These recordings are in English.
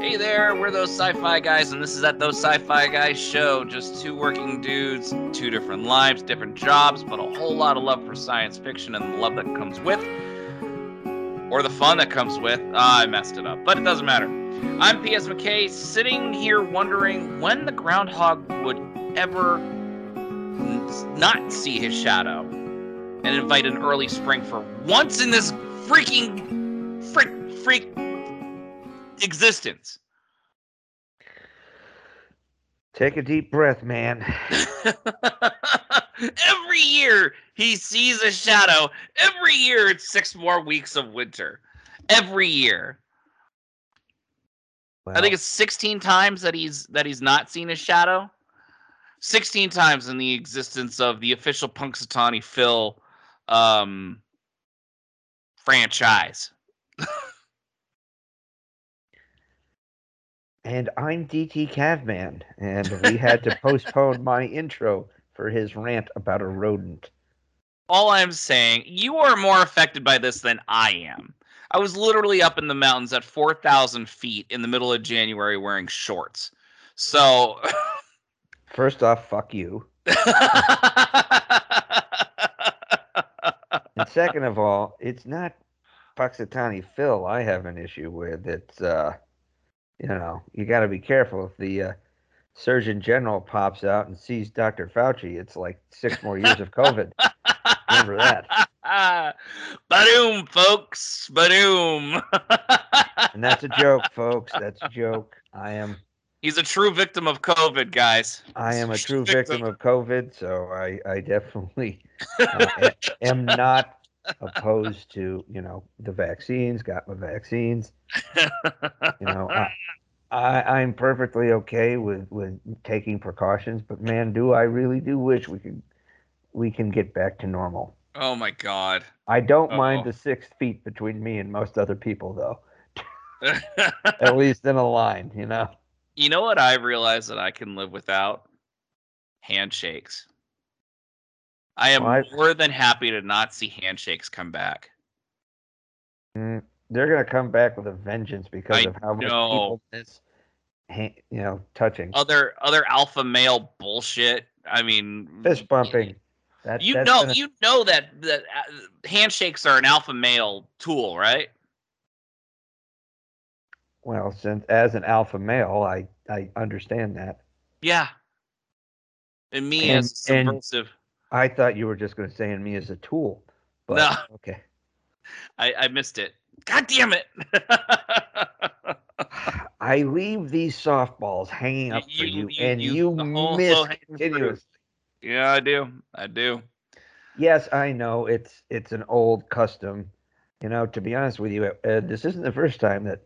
Hey there, we're those sci-fi guys, and this is at those sci-fi guys show. Just two working dudes, two different lives, different jobs, but a whole lot of love for science fiction and the love that comes with, or the fun that comes with. Ah, I messed it up, but it doesn't matter. I'm P.S. McKay, sitting here wondering when the groundhog would ever n- not see his shadow and invite an early spring for once in this freaking freak freak existence. Take a deep breath, man. Every year he sees a shadow. Every year it's six more weeks of winter. Every year. I think it's 16 times that he's that he's not seen his shadow. 16 times in the existence of the official Punxsutawney Phil um franchise. and I'm DT Cavman, and we had to postpone my intro for his rant about a rodent. All I'm saying, you are more affected by this than I am. I was literally up in the mountains at 4,000 feet in the middle of January wearing shorts. So. First off, fuck you. And second of all, it's not Punxsutawney Phil I have an issue with. It's, uh, you know, you got to be careful. If the uh, Surgeon General pops out and sees Dr. Fauci, it's like six more years of COVID. Remember that. Badoom, folks. Badoom. And that's a joke, folks. That's a joke. I am He's a true victim of COVID, guys. I am a true victim of COVID, so I, I definitely uh, am not opposed to you know the vaccines. Got my vaccines. You know, I, I I'm perfectly okay with with taking precautions, but man, do I really do wish we could we can get back to normal. oh my god. I don't Uh-oh. mind the six feet between me and most other people, though. At least in a line, you know. you know what I realize that I can live without? Handshakes. I am Why? more than happy to not see handshakes come back. Mm, they're gonna come back with a vengeance because I of how much know. people miss, ha- you know, touching, Other other alpha male bullshit. I mean, fist bumping. That, You know, gonna- you know that that uh, handshakes are an alpha male tool, right? well, since as an alpha male, I I understand that. Yeah. And me And- as subversive, I thought you were just going to say in me as a tool. But, No. Okay. I, I missed it. God damn it! I leave these softballs hanging up for You- you, you- and you- you, miss continuously. yeah, I do. I do. Yes, I know it's it's an old custom. You know, to be honest with you, uh, this isn't the first time that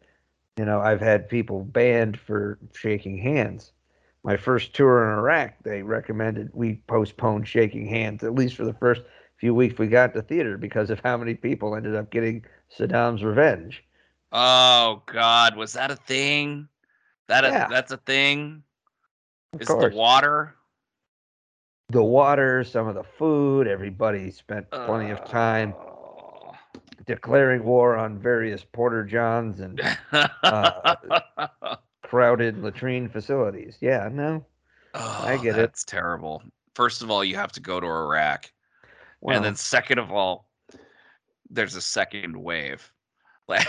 you know I've had people banned for shaking hands. My first tour in Iraq, they recommended we postpone shaking hands at least for the first few weeks we got to theater because of how many people ended up getting Saddam's revenge. Oh God, was that a thing? That a, that's a thing. Of Is it the water? The water, some of the food, everybody spent plenty of time declaring war on various porter johns and Uh, crowded latrine facilities. Yeah, no. I Oh, get it. It's terrible. First of all, you have to go to Iraq, and then second of all, there's a second wave. Like,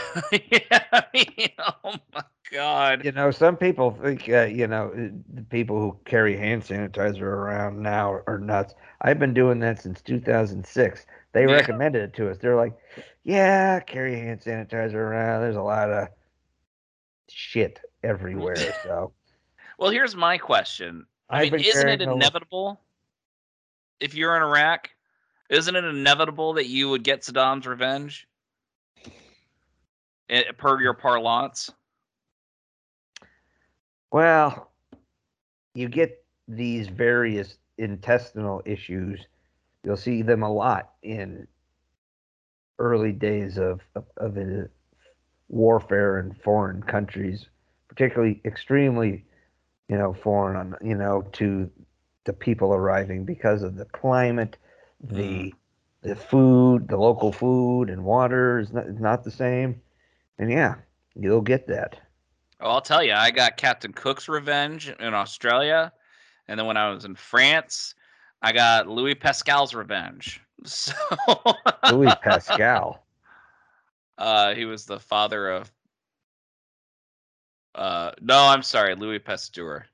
I mean, oh my god. you know, some people think, uh, you know, uh, the people who carry hand sanitizer around now are nuts. I've been doing that since 2006. They Yeah. recommended it to us. They're like, yeah, carry hand sanitizer around. There's a lot of shit everywhere. So Well, here's my question. I I've mean, isn't it a- inevitable if you're in Iraq? Isn't it inevitable that you would get Saddam's revenge? Eh, per your parlance. Well, you get these various intestinal issues. You'll see them a lot in early days of of, of uh, warfare in foreign countries, particularly extremely, you know, foreign, on you know, to the people arriving because of the climate, the the food, the local food and water is not, is not the same, and yeah, you'll get that. Oh, I'll tell you, I got Captain Cook's Revenge in Australia, and then when I was in France, I got Louis Pascal's Revenge. So Louis Pascal. uh, he was the father of. Uh, no, I'm sorry, Louis Pasteur,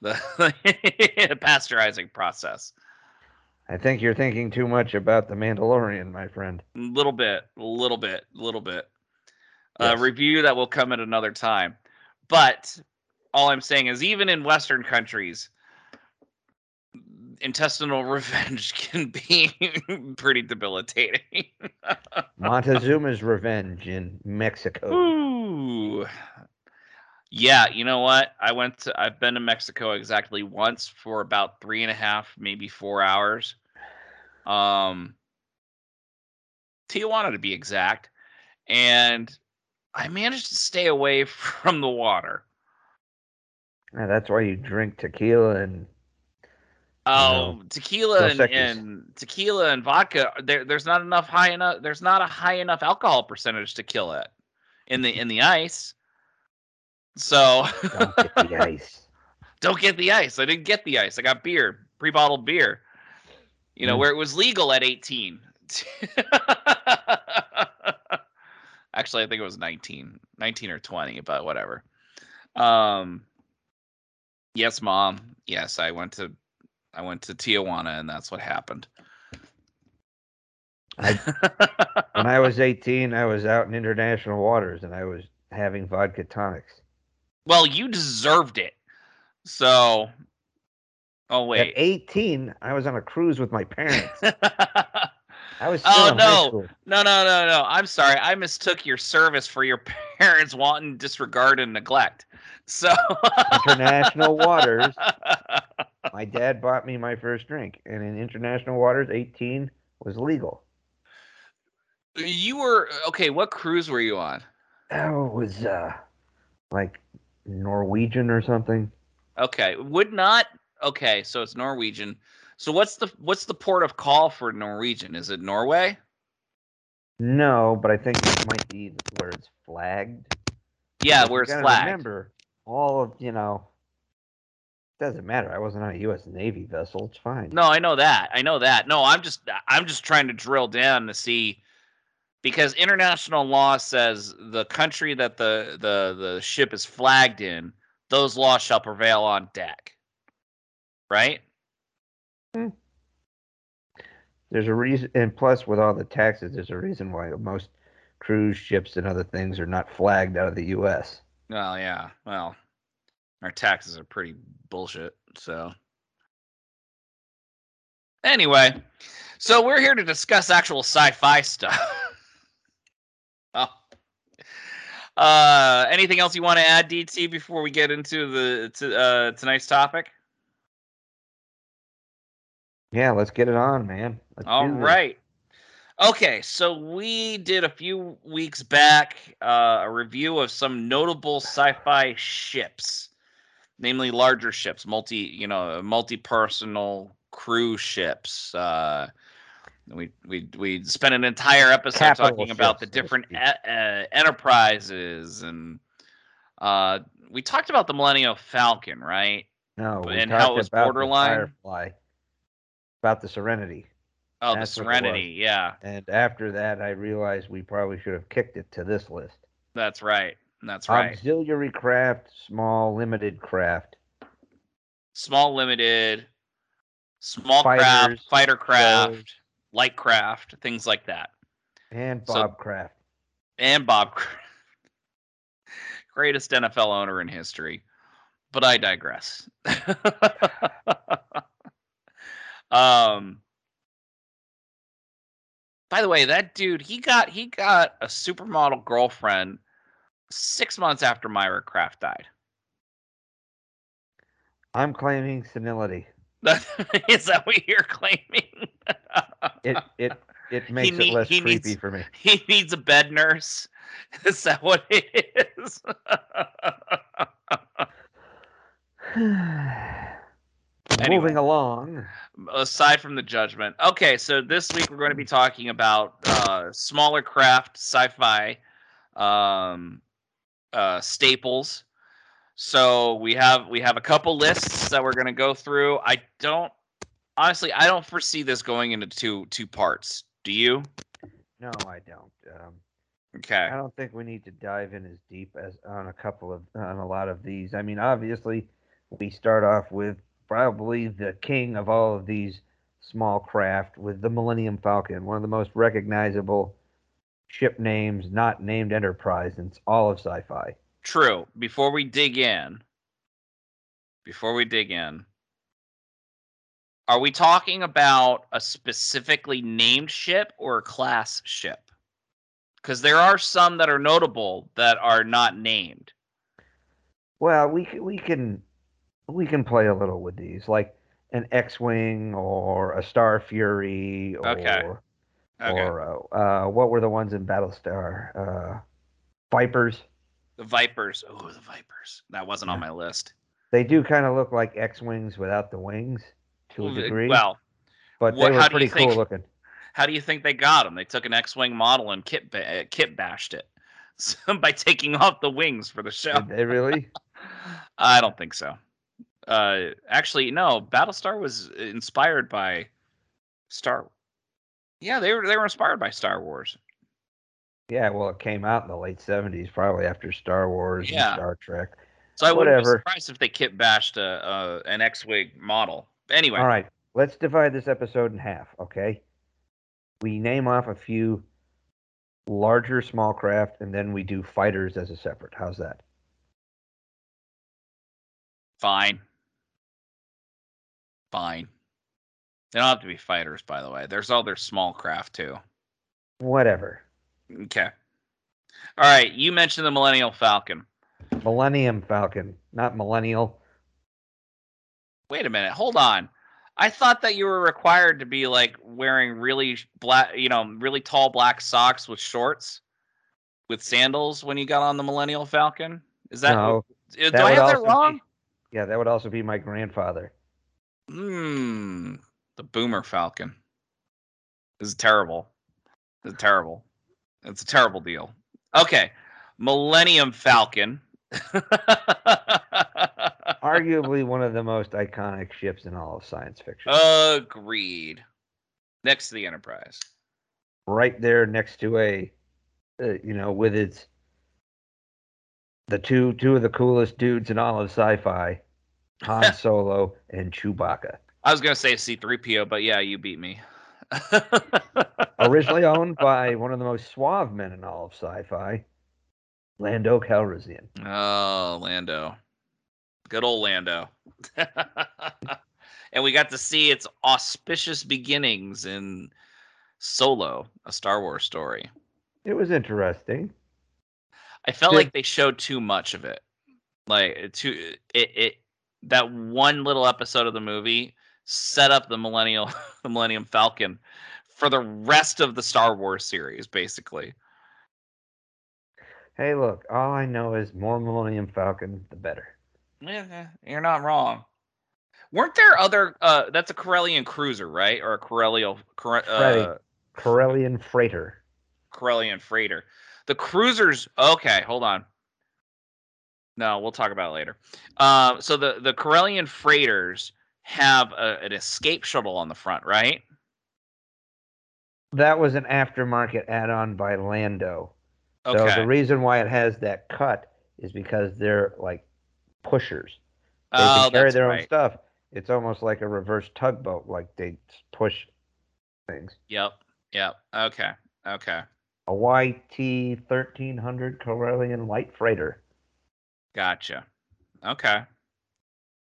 the pasteurizing process. I think you're thinking too much about the Mandalorian, my friend. A little bit, a little bit, a little bit. A Yes. review that will come at another time. But all I'm saying is, even in Western countries, intestinal revenge can be pretty debilitating. Montezuma's Revenge in Mexico. Ooh. Yeah, you know what? I went to I've been to Mexico exactly once for about three and a half, maybe four hours. Um Tijuana to be exact. And I managed to stay away from the water. Yeah, that's why you drink tequila and Oh, tequila and, and tequila and vodka. There, there's not enough high enough. There's not a high enough alcohol percentage to kill it in the in the ice. So don't get the ice. don't get the ice. I didn't get the ice. I got beer, pre-bottled beer. You know Mm. where it was legal at 18. Actually, I think it was 19, 19 or 20, but whatever. Um, yes, mom. Yes, I went to I went to Tijuana, and that's what happened. I- When I was 18, I was out in international waters and I was having vodka tonics. Well, you deserved it. So, oh At wait. 18, I was on a cruise with my parents. I was Oh, no. No, no, no, no. I'm sorry. I mistook your service for your parents wanting disregard and neglect. So International waters. My dad bought me my first drink, and in international waters, 18 was legal. You were okay. What cruise were you on? Oh, it was uh, like Norwegian or something. Okay, would not. Okay, so it's Norwegian. So what's the what's the port of call for Norwegian? Is it Norway? No, but I think it might be where it's flagged. Yeah, where it's flagged. Remember, all of you know. Doesn't matter. I wasn't on a U.S. Navy vessel. It's fine. No, I know that. I know that. No, I'm just I'm just trying to drill down to see because international law says the country that the the the ship is flagged in, those laws shall prevail on deck. Right? Hmm. There's a reason, and plus, with all the taxes, there's a reason why most cruise ships and other things are not flagged out of the U.S. Well, yeah. Well, our taxes are pretty bullshit. So, anyway, so we're here to discuss actual sci-fi stuff. oh. Uh, anything else you want to add, DT, before we get into the to, uh, tonight's topic? Yeah, let's get it on, man. Let's All right. Okay, so we did a few weeks back uh, a review of some notable sci-fi ships, namely larger ships, multi, you know, multi-personal cruise ships. Uh, we we we spent an entire episode Capital talking about the ships, so to different e- uh, enterprises, and uh, we talked about the Millennium Falcon, right? No, we And how it was about the borderline? Firefly, about the Serenity, Oh, That's the what it was. Serenity, yeah, and after that, I realized we probably should have kicked it to this list. that's right, that's right. Auxiliary craft, small limited craft. small limited, small craft, fighter craft, drones. light craft, things like that. And So- Bob Craft. And Bob Kraft, greatest NFL owner in history. But I digress. um by the way, that dude, he got he got a supermodel girlfriend six months after Myra Kraft died. I'm claiming senility. Is that what you're claiming? It it it makes need- it less he creepy needs- for me. he needs a bed nurse. Is that what it is? Anyway. Moving along. Aside from the judgment. Okay, so this week we're going to be talking about uh, smaller craft sci-fi um, uh, staples. So we have we have a couple lists that we're gonna go through. I don't honestly I don't foresee this going into two two parts. Do you? No, I don't. Um, Okay. I don't think we need to dive in as deep as on a couple of on a lot of these. I mean, obviously, we start off with probably the king of all of these small craft with the Millennium Falcon, one of the most recognizable ship names not named Enterprise in all of sci-fi. True. Before we dig in, before we dig in, are we talking about a specifically named ship or a class ship? Because there are some that are notable that are not named. Well, we can, we can we can play a little with these, like an X-wing or a Starfury or Okay. Okay. or uh, uh, what were the ones in Battlestar? Uh, Vipers. The Vipers. Oh, the Vipers. That wasn't on my list. They do kind of look like X-wings without the wings to a degree, Well, but what- they were pretty cool think- looking. how do you think they got them? They took an X-wing model and kit ba- kit bashed it so, by taking off the wings for the show. Did they really? I don't think so. Uh, actually, no. Battlestar was inspired by Star. Wars. Yeah, they were they were inspired by Star Wars. Yeah, well, it came out in the late '70s, probably after Star Wars Yeah. and Star Trek. So I wouldn't be surprised if they kit bashed a, a an X-wing model. Anyway, All right, let's divide this episode in half, okay? We name off a few larger small craft, and then we do fighters as a separate. How's that? fine, fine. They don't have to be fighters, by the way. There's other small craft too. Whatever. Okay. All right, you mentioned the Millennial Falcon. Millennium Falcon, not millennial. Wait a minute, hold on. I thought that you were required to be like wearing really black, you know, really tall black socks with shorts, with sandals when you got on the Millennial Falcon. Is that? no, uh, do that I have that also be- wrong? yeah, that would also be my grandfather. Hmm. The Boomer Falcon. This is terrible. This is terrible. It's a terrible deal. Okay, Millennium Falcon. Arguably one of the most iconic ships in all of science fiction. Agreed. Next to the Enterprise. right there next to a, uh, you know, with its the two two of the coolest dudes in all of sci-fi, Han Solo and Chewbacca. I was gonna say C3PO, but yeah, you beat me. Originally owned by one of the most suave men in all of sci-fi, Lando Calrissian. oh, Lando. Good old Lando. and we got to see its auspicious beginnings in Solo, a Star Wars story. It was interesting. I felt Did- like they showed too much of it. Like too it, it that one little episode of the movie set up the millennial the Millennium Falcon for the rest of the Star Wars series, basically. Hey, look, all I know is more Millennium Falcon, the better. Yeah, you're not wrong. Weren't there other? Uh, that's a Corellian cruiser, right? Or a Corellian, Cor- uh, Corellian freighter. Corellian freighter. The cruisers. Okay, hold on. No, we'll talk about it later. Uh, so the the Corellian freighters have a, an escape shuttle on the front, right? That was an aftermarket add-on by Lando. Okay. So the reason why it has that cut is because they're like pushers. They oh, can carry their own stuff. It's almost like a reverse tugboat, like they push things. Yep. Yep. Okay. Okay. A YT thirteen hundred Corellian light freighter. Gotcha. Okay.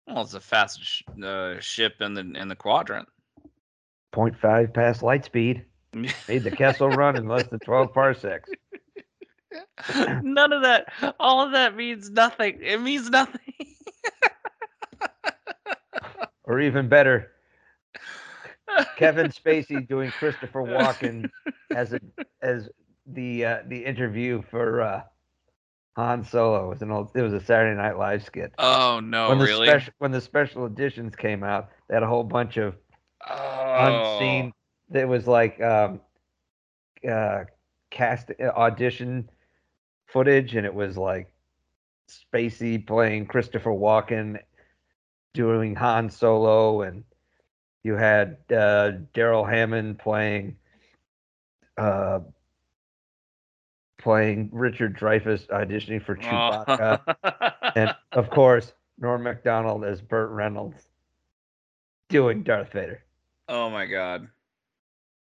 Well, it's the fastest sh- uh, ship in the in the quadrant. 0.5 past light speed. Made the Kessel run in less than twelve parsecs. None of that. All of that means nothing. It means nothing. Or even better, Kevin Spacey doing Christopher Walken as a as the uh, the interview for uh, Han Solo. It was an old, it was a Saturday Night Live skit. oh no! when the really? special when the special editions came out, they had a whole bunch of oh. unseen. It was like um, uh, cast uh, audition footage, and it was like Spacey playing Christopher Walken, doing Han Solo, and you had uh, Darrell Hammond playing uh, playing Richard Dreyfuss auditioning for Chewbacca, Oh. and of course Norm Macdonald as Burt Reynolds doing Darth Vader. oh my god.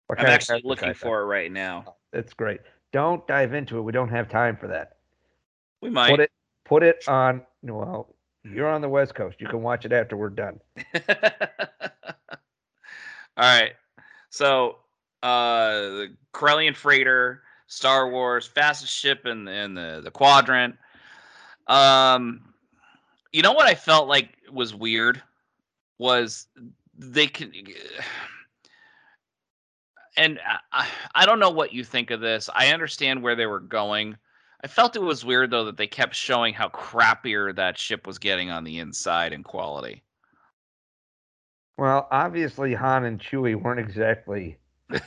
What I'm actually looking for it right now. It's great. Don't dive into it. We don't have time for that. We might. Put it put it on. Well, you're on the West Coast. You can watch it after we're done. All right. So, uh, the Corellian freighter, Star Wars, fastest ship in in the the quadrant. Um, you know what I felt like was weird was they can. And I, I don't know what you think of this. I understand where they were going. I felt it was weird though that they kept showing how crappier that ship was getting on the inside in quality. Well, obviously Han and Chewie weren't exactly, you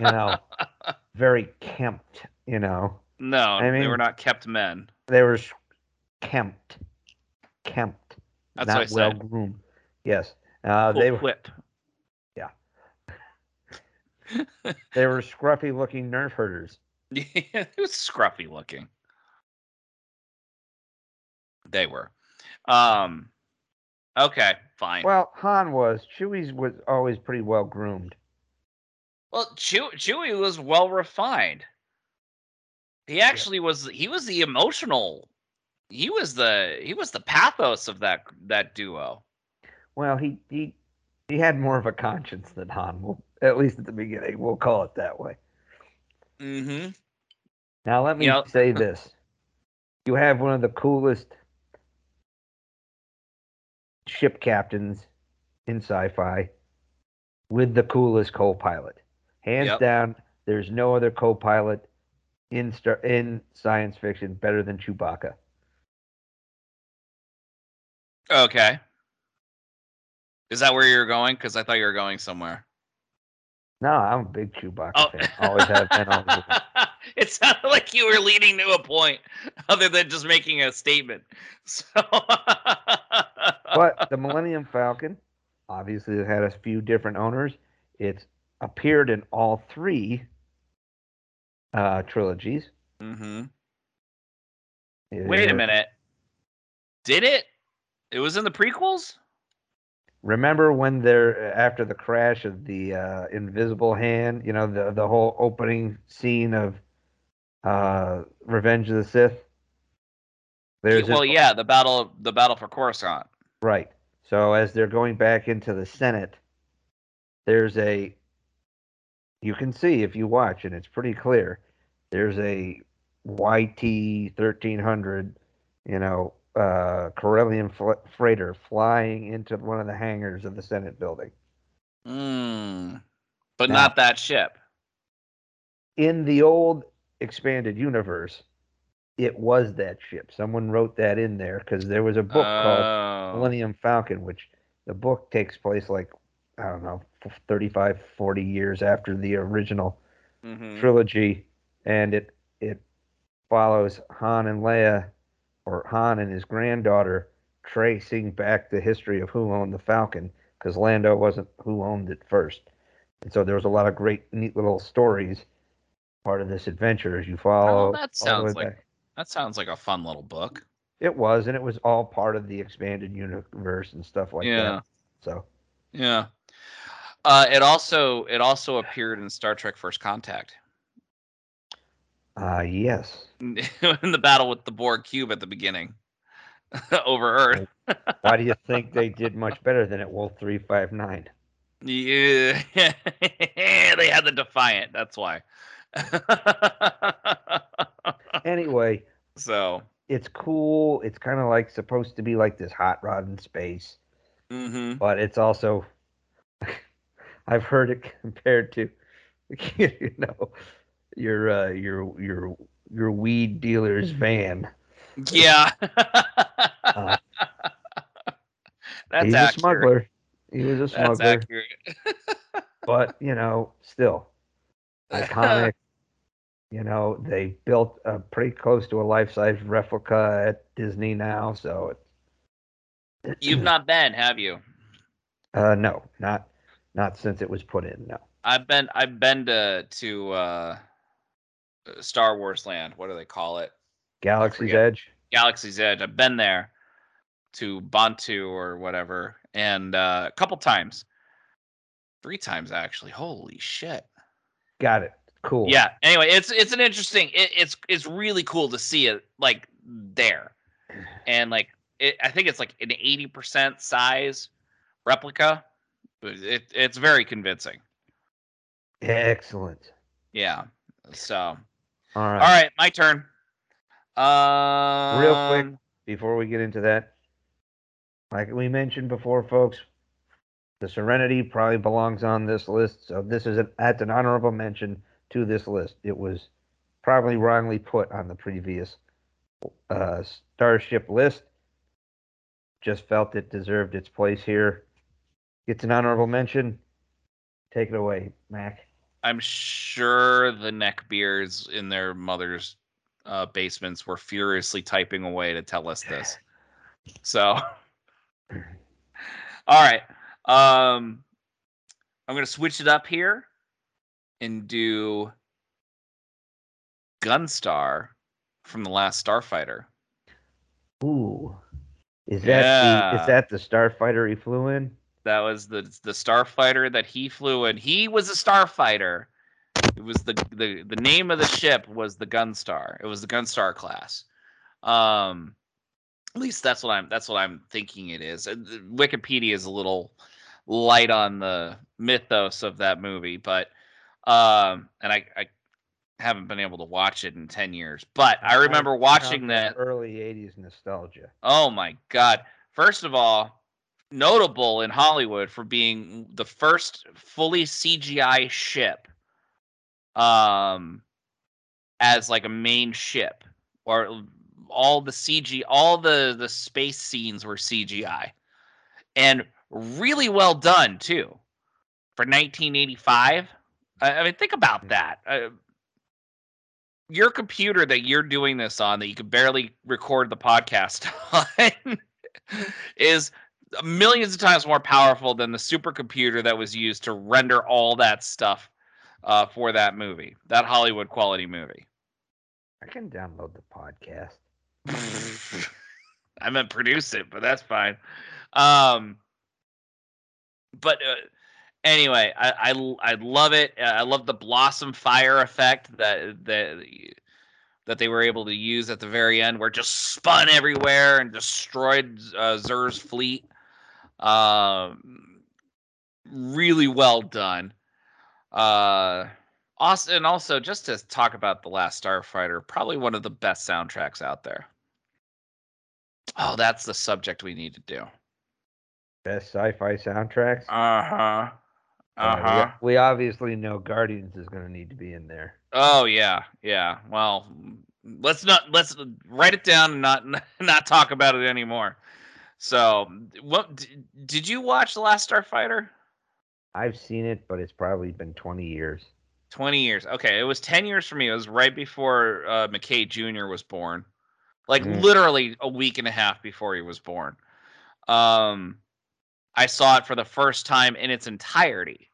know, very kempt. You know, No, I mean, they were not kept men. they were kempt, kempt, That's not what I well said. groomed. Yes, uh, Cool they were whip. they were scruffy looking nerf herders. Yeah, it was scruffy looking. They were. Um. Okay, fine. Well, Well, Han was. Chewie's was always pretty well groomed. Chew- Chewie was well refined. He actually was. He was the emotional. He was the. He was the pathos of that that duo. Well, he he he had more of a conscience than Han. We'll, at least at the beginning, we'll call it that way. Mm-hmm. Now let me You know- say this: you have one of the coolest ship captains in sci-fi with the coolest co-pilot. Hands Yep. down, there's no other co-pilot in star- in science fiction better than Chewbacca. Okay. Is that where you're going? Because I thought you were going somewhere. No, I'm a big Chewbacca Oh, fan. Always have been. Always it sounded like you were leading to a point, other than just making a statement. So, But the Millennium Falcon, obviously, it had a few different owners. It's appeared in all three uh, trilogies. Mm-hmm. It wait a minute. Did it? It was in the prequels. Remember when they're after the crash of the uh, Invisible Hand? You know the the whole opening scene of uh, Revenge of the Sith. There's well, this- yeah, the battle, the battle for Coruscant. Right. So as they're going back into the Senate, there's a you can see if you watch, and it's pretty clear. There's a YT thirteen hundred, you know, uh, Corellian fl- freighter flying into one of the hangars of the Senate building. Mm. But Now- not that ship. In the old expanded universe, it was that ship. Someone wrote that in there because there was a book called Oh. Millennium Falcon, which the book takes place like, I don't know, 35, 40 years after the original Mhm. trilogy. And it, it follows Han and Leia, or Han and his granddaughter, tracing back the history of who owned the Falcon, because Lando wasn't who owned it first. And so there was a lot of great, neat little stories part of this adventure as you follow. Oh, that all the way sounds like back. that sounds like a fun little book. It was, and it was all part of the expanded universe and stuff like yeah. that. So Yeah. Uh, it also it also appeared in Star Trek: First Contact Uh, yes. in the battle with the Borg cube at the beginning over Earth. Why do you think they did much better than at Wolf 359? Yeah, they had the Defiant. That's why. Anyway, so, it's cool. It's kind of like supposed to be like this hot rod in space, hmm but it's also, I've heard it compared to, you know, your uh, your your your weed dealer's van. yeah. Uh, That's He's accurate. a smuggler. He was a That's smuggler, accurate. but you know, still iconic. You know, they built a pretty close to a life-size replica at Disney now, so You've not been, have you? uh no, not not since it was put in, no. I've been I've been to to uh Star Wars land. What do they call it? Galaxy's. Edge. Galaxy's Edge. I've been there to Bantu or whatever, and uh, a couple times, three times actually. Holy shit! Got it. Cool. Yeah. Anyway, it's it's an interesting. It, it's it's really cool to see it like there, and like it, I think it's like an eighty percent size replica. It it's very convincing. Excellent. Yeah. So All right. all right, my turn. Um, Real quick, before we get into that, like we mentioned before, folks, the Serenity probably belongs on this list. So this is an, an honorable mention to this list. It was probably wrongly put on the previous uh, Starship list. Just felt it deserved its place here. Gets an honorable mention. Take it away, Mac. I'm sure the neck neckbeards in their mother's uh, basements were furiously typing away to tell us this. So, all right. Um, I'm going to switch it up here and do Gunstar from the last Starfighter. Ooh. Is that the is that the starfighter he flew in? That was the the starfighter that he flew in. He was a starfighter. It was the the the name of the ship was the Gunstar. It was the Gunstar class. Um, at least that's what I'm that's what I'm thinking it is. Wikipedia is a little light on the mythos of that movie, but um, and I I haven't been able to watch it in ten years. But I remember watching that. Early '80s nostalgia. Oh my god. First of all, notable in Hollywood for being the first fully CGI ship um as like a main ship or all the CG all the the space scenes were CGI. And really well done too. For 1985. I, I mean think about that. Uh, your computer that you're doing this on that you could barely record the podcast on is millions of times more powerful than the supercomputer that was used to render all that stuff uh, for that movie, that Hollywood quality movie. I can download the podcast. I meant produce it, but that's fine. Um, but uh, anyway, I, I I love it. Uh, I love the blossom fire effect that that that they were able to use at the very end, where it just spun everywhere and destroyed uh, Xur's fleet. Um, really well done. Uh, also, and also just to talk about the Last Starfighter, probably one of the best soundtracks out there. Oh, that's the subject we need to do. Best sci-fi soundtracks. Uh huh. Uh, Uh we- huh. we, obviously know Guardians is going to need to be in there. Oh yeah, yeah. Well, let's not let's write it down and not not talk about it anymore. So, what did you watch the Last Starfighter? I've seen it, but it's probably been 20 years. 20 years. Okay, it was 10 years for me. It was right before uh, McKay Jr. was born. Like Mm. literally a week and a half before he was born. Um I saw it for the first time in its entirety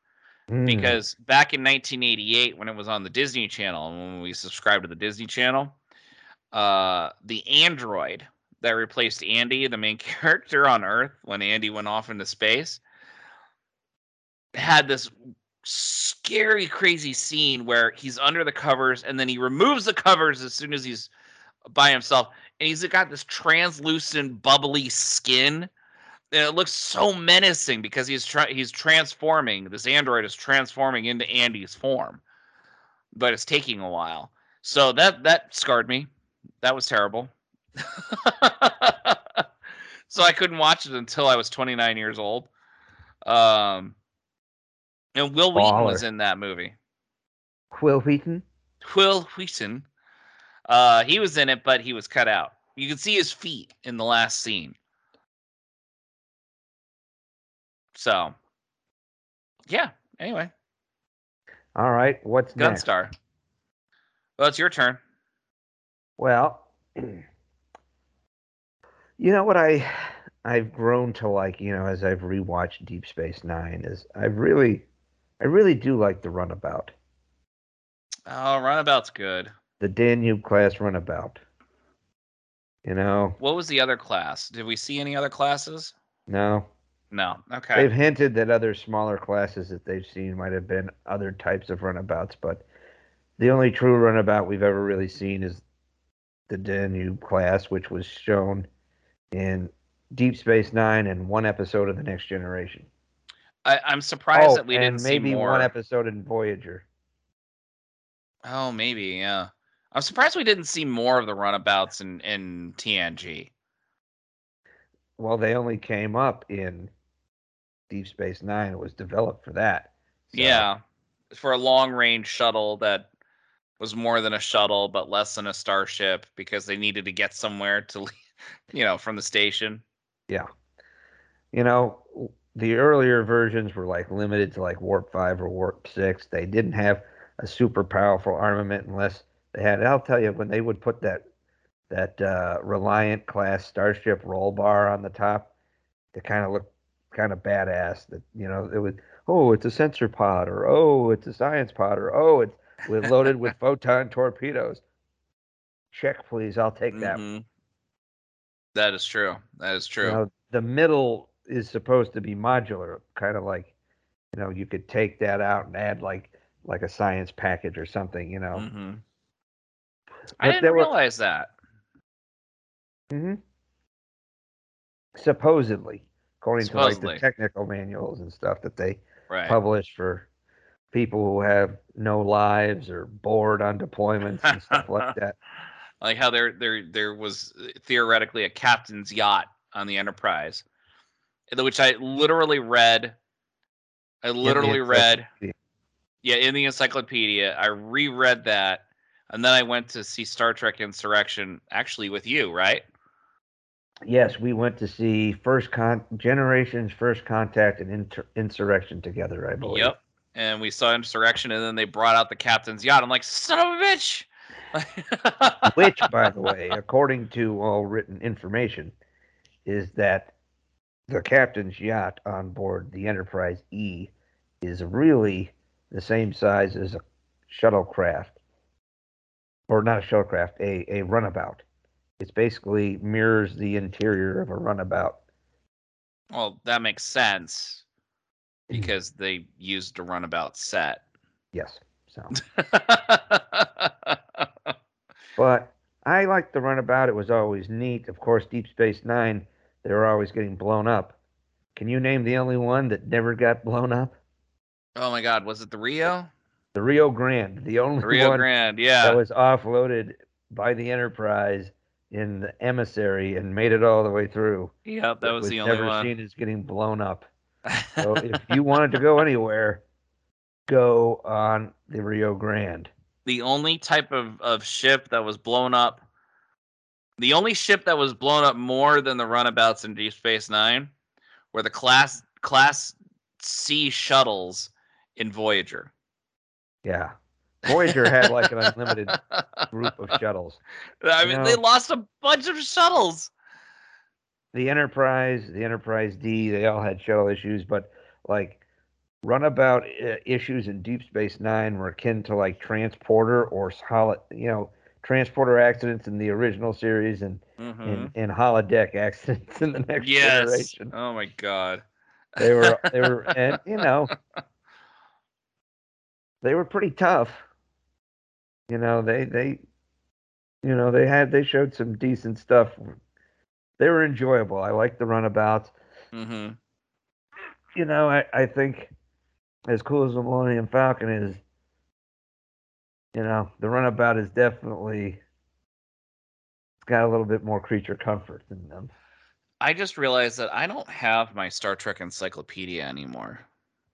Mm. because back in 1988 when it was on the Disney Channel and when we subscribed to the Disney Channel, uh the android that replaced Andy, the main character on Earth when Andy went off into space, had this scary crazy scene where he's under the covers and then he removes the covers as soon as he's by himself and he's got this translucent bubbly skin and it looks so menacing because he's trying he's transforming this android is transforming into Andy's form but it's taking a while. So that that scarred me. That was terrible so I couldn't watch it until I was 29 years old um and Wil Wheaton was in that movie. Quill Wheaton. Wil Wheaton. Uh, he was in it, but he was cut out. You can see his feet in the last scene. So, yeah. Anyway, All right, what's next? Gunstar. Well, it's your turn. Well, you know what I I've grown to like, you know, as I've rewatched Deep Space Nine is I really I really do like the runabout. Oh, runabout's good. The Danube class runabout. You know, What was the other class? Did we see any other classes? no. No. Okay. They've hinted that other smaller classes that they've seen might have been other types of runabouts, but the only true runabout we've ever really seen is the Danube class, which was shown in Deep Space Nine and one episode of The Next Generation. I, I'm surprised oh, that we oh, and didn't maybe see more. one episode in Voyager. Oh, maybe, yeah. I'm surprised we didn't see more of the runabouts in, in TNG. Well, they only came up in Deep Space Nine. It was developed for that. So, Yeah. For a long range shuttle that was more than a shuttle, but less than a starship because they needed to get somewhere to, leave, you know, from the station. Yeah. You know, the earlier versions were like limited to like warp 5 or warp 6. They didn't have a super powerful armament unless they had I'll tell you when they would put that that uh, Reliant class starship roll bar on the top, it kind of looked kind of badass that you know it would oh it's a sensor pod or oh it's a science pod or oh it's loaded with photon torpedoes. Check please, I'll take that. That is true. That is true. You know, the middle is supposed to be modular, kind of like, you know, you could take that out and add like like a science package or something, you know. hmm I didn't were- realize that. hmm Supposedly, according to like the technical manuals and stuff that they Right. publish for people who have no lives or bored on deployments and stuff like that. Like how there there there was uh, theoretically a captain's yacht on the Enterprise, which I literally read. I literally read, yeah, in the encyclopedia. I reread that, and then I went to see Star Trek Insurrection, actually with you, right? Yes, we went to see first con generations, first contact, and inter- insurrection together. I believe. Yep. And we saw Insurrection, and then they brought out the captain's yacht. I'm like, son of a bitch. which, by the way, according to all written information, is that the captain's yacht on board the Enterprise E is really the same size as a shuttlecraft, or not a shuttlecraft, a, a runabout. It basically mirrors the interior of a runabout. well, that makes sense Mm-hmm. because they used a runabout set. Yes. So, but I liked the runabout. It was always neat. Of course, Deep Space Nine, they were always getting blown up. Can you name the only one that never got blown up? oh my God, was it the Rio? The Rio Grande, the only The Rio one yeah, that was offloaded by the Enterprise in the emissary and made it all the way through. Yep, that was the only one. never one. seen as getting blown up. So if you wanted to go anywhere, go on the Rio Grande. The only type of, of ship that was blown up the only ship that was blown up more than the runabouts in Deep Space Nine were the class class C shuttles in Voyager. Yeah. Voyager had like an unlimited group of shuttles. I You mean, know- they lost a bunch of shuttles. The Enterprise, the Enterprise D, they all had shuttle issues, but like runabout uh, issues in Deep Space Nine were akin to like transporter or solid, you know, transporter accidents in the original series and Mhm. and, and holodeck accidents in the next Yes. generation. Oh my god. They were they were and you know they were pretty tough. You know, they they you know, they had they showed some decent stuff. They were enjoyable. I like the runabouts. hmm You know, I, I think as cool as the Millennium Falcon is, you know, the runabout is definitely it's got a little bit more creature comfort than them. I just realized that I don't have my Star Trek encyclopedia anymore.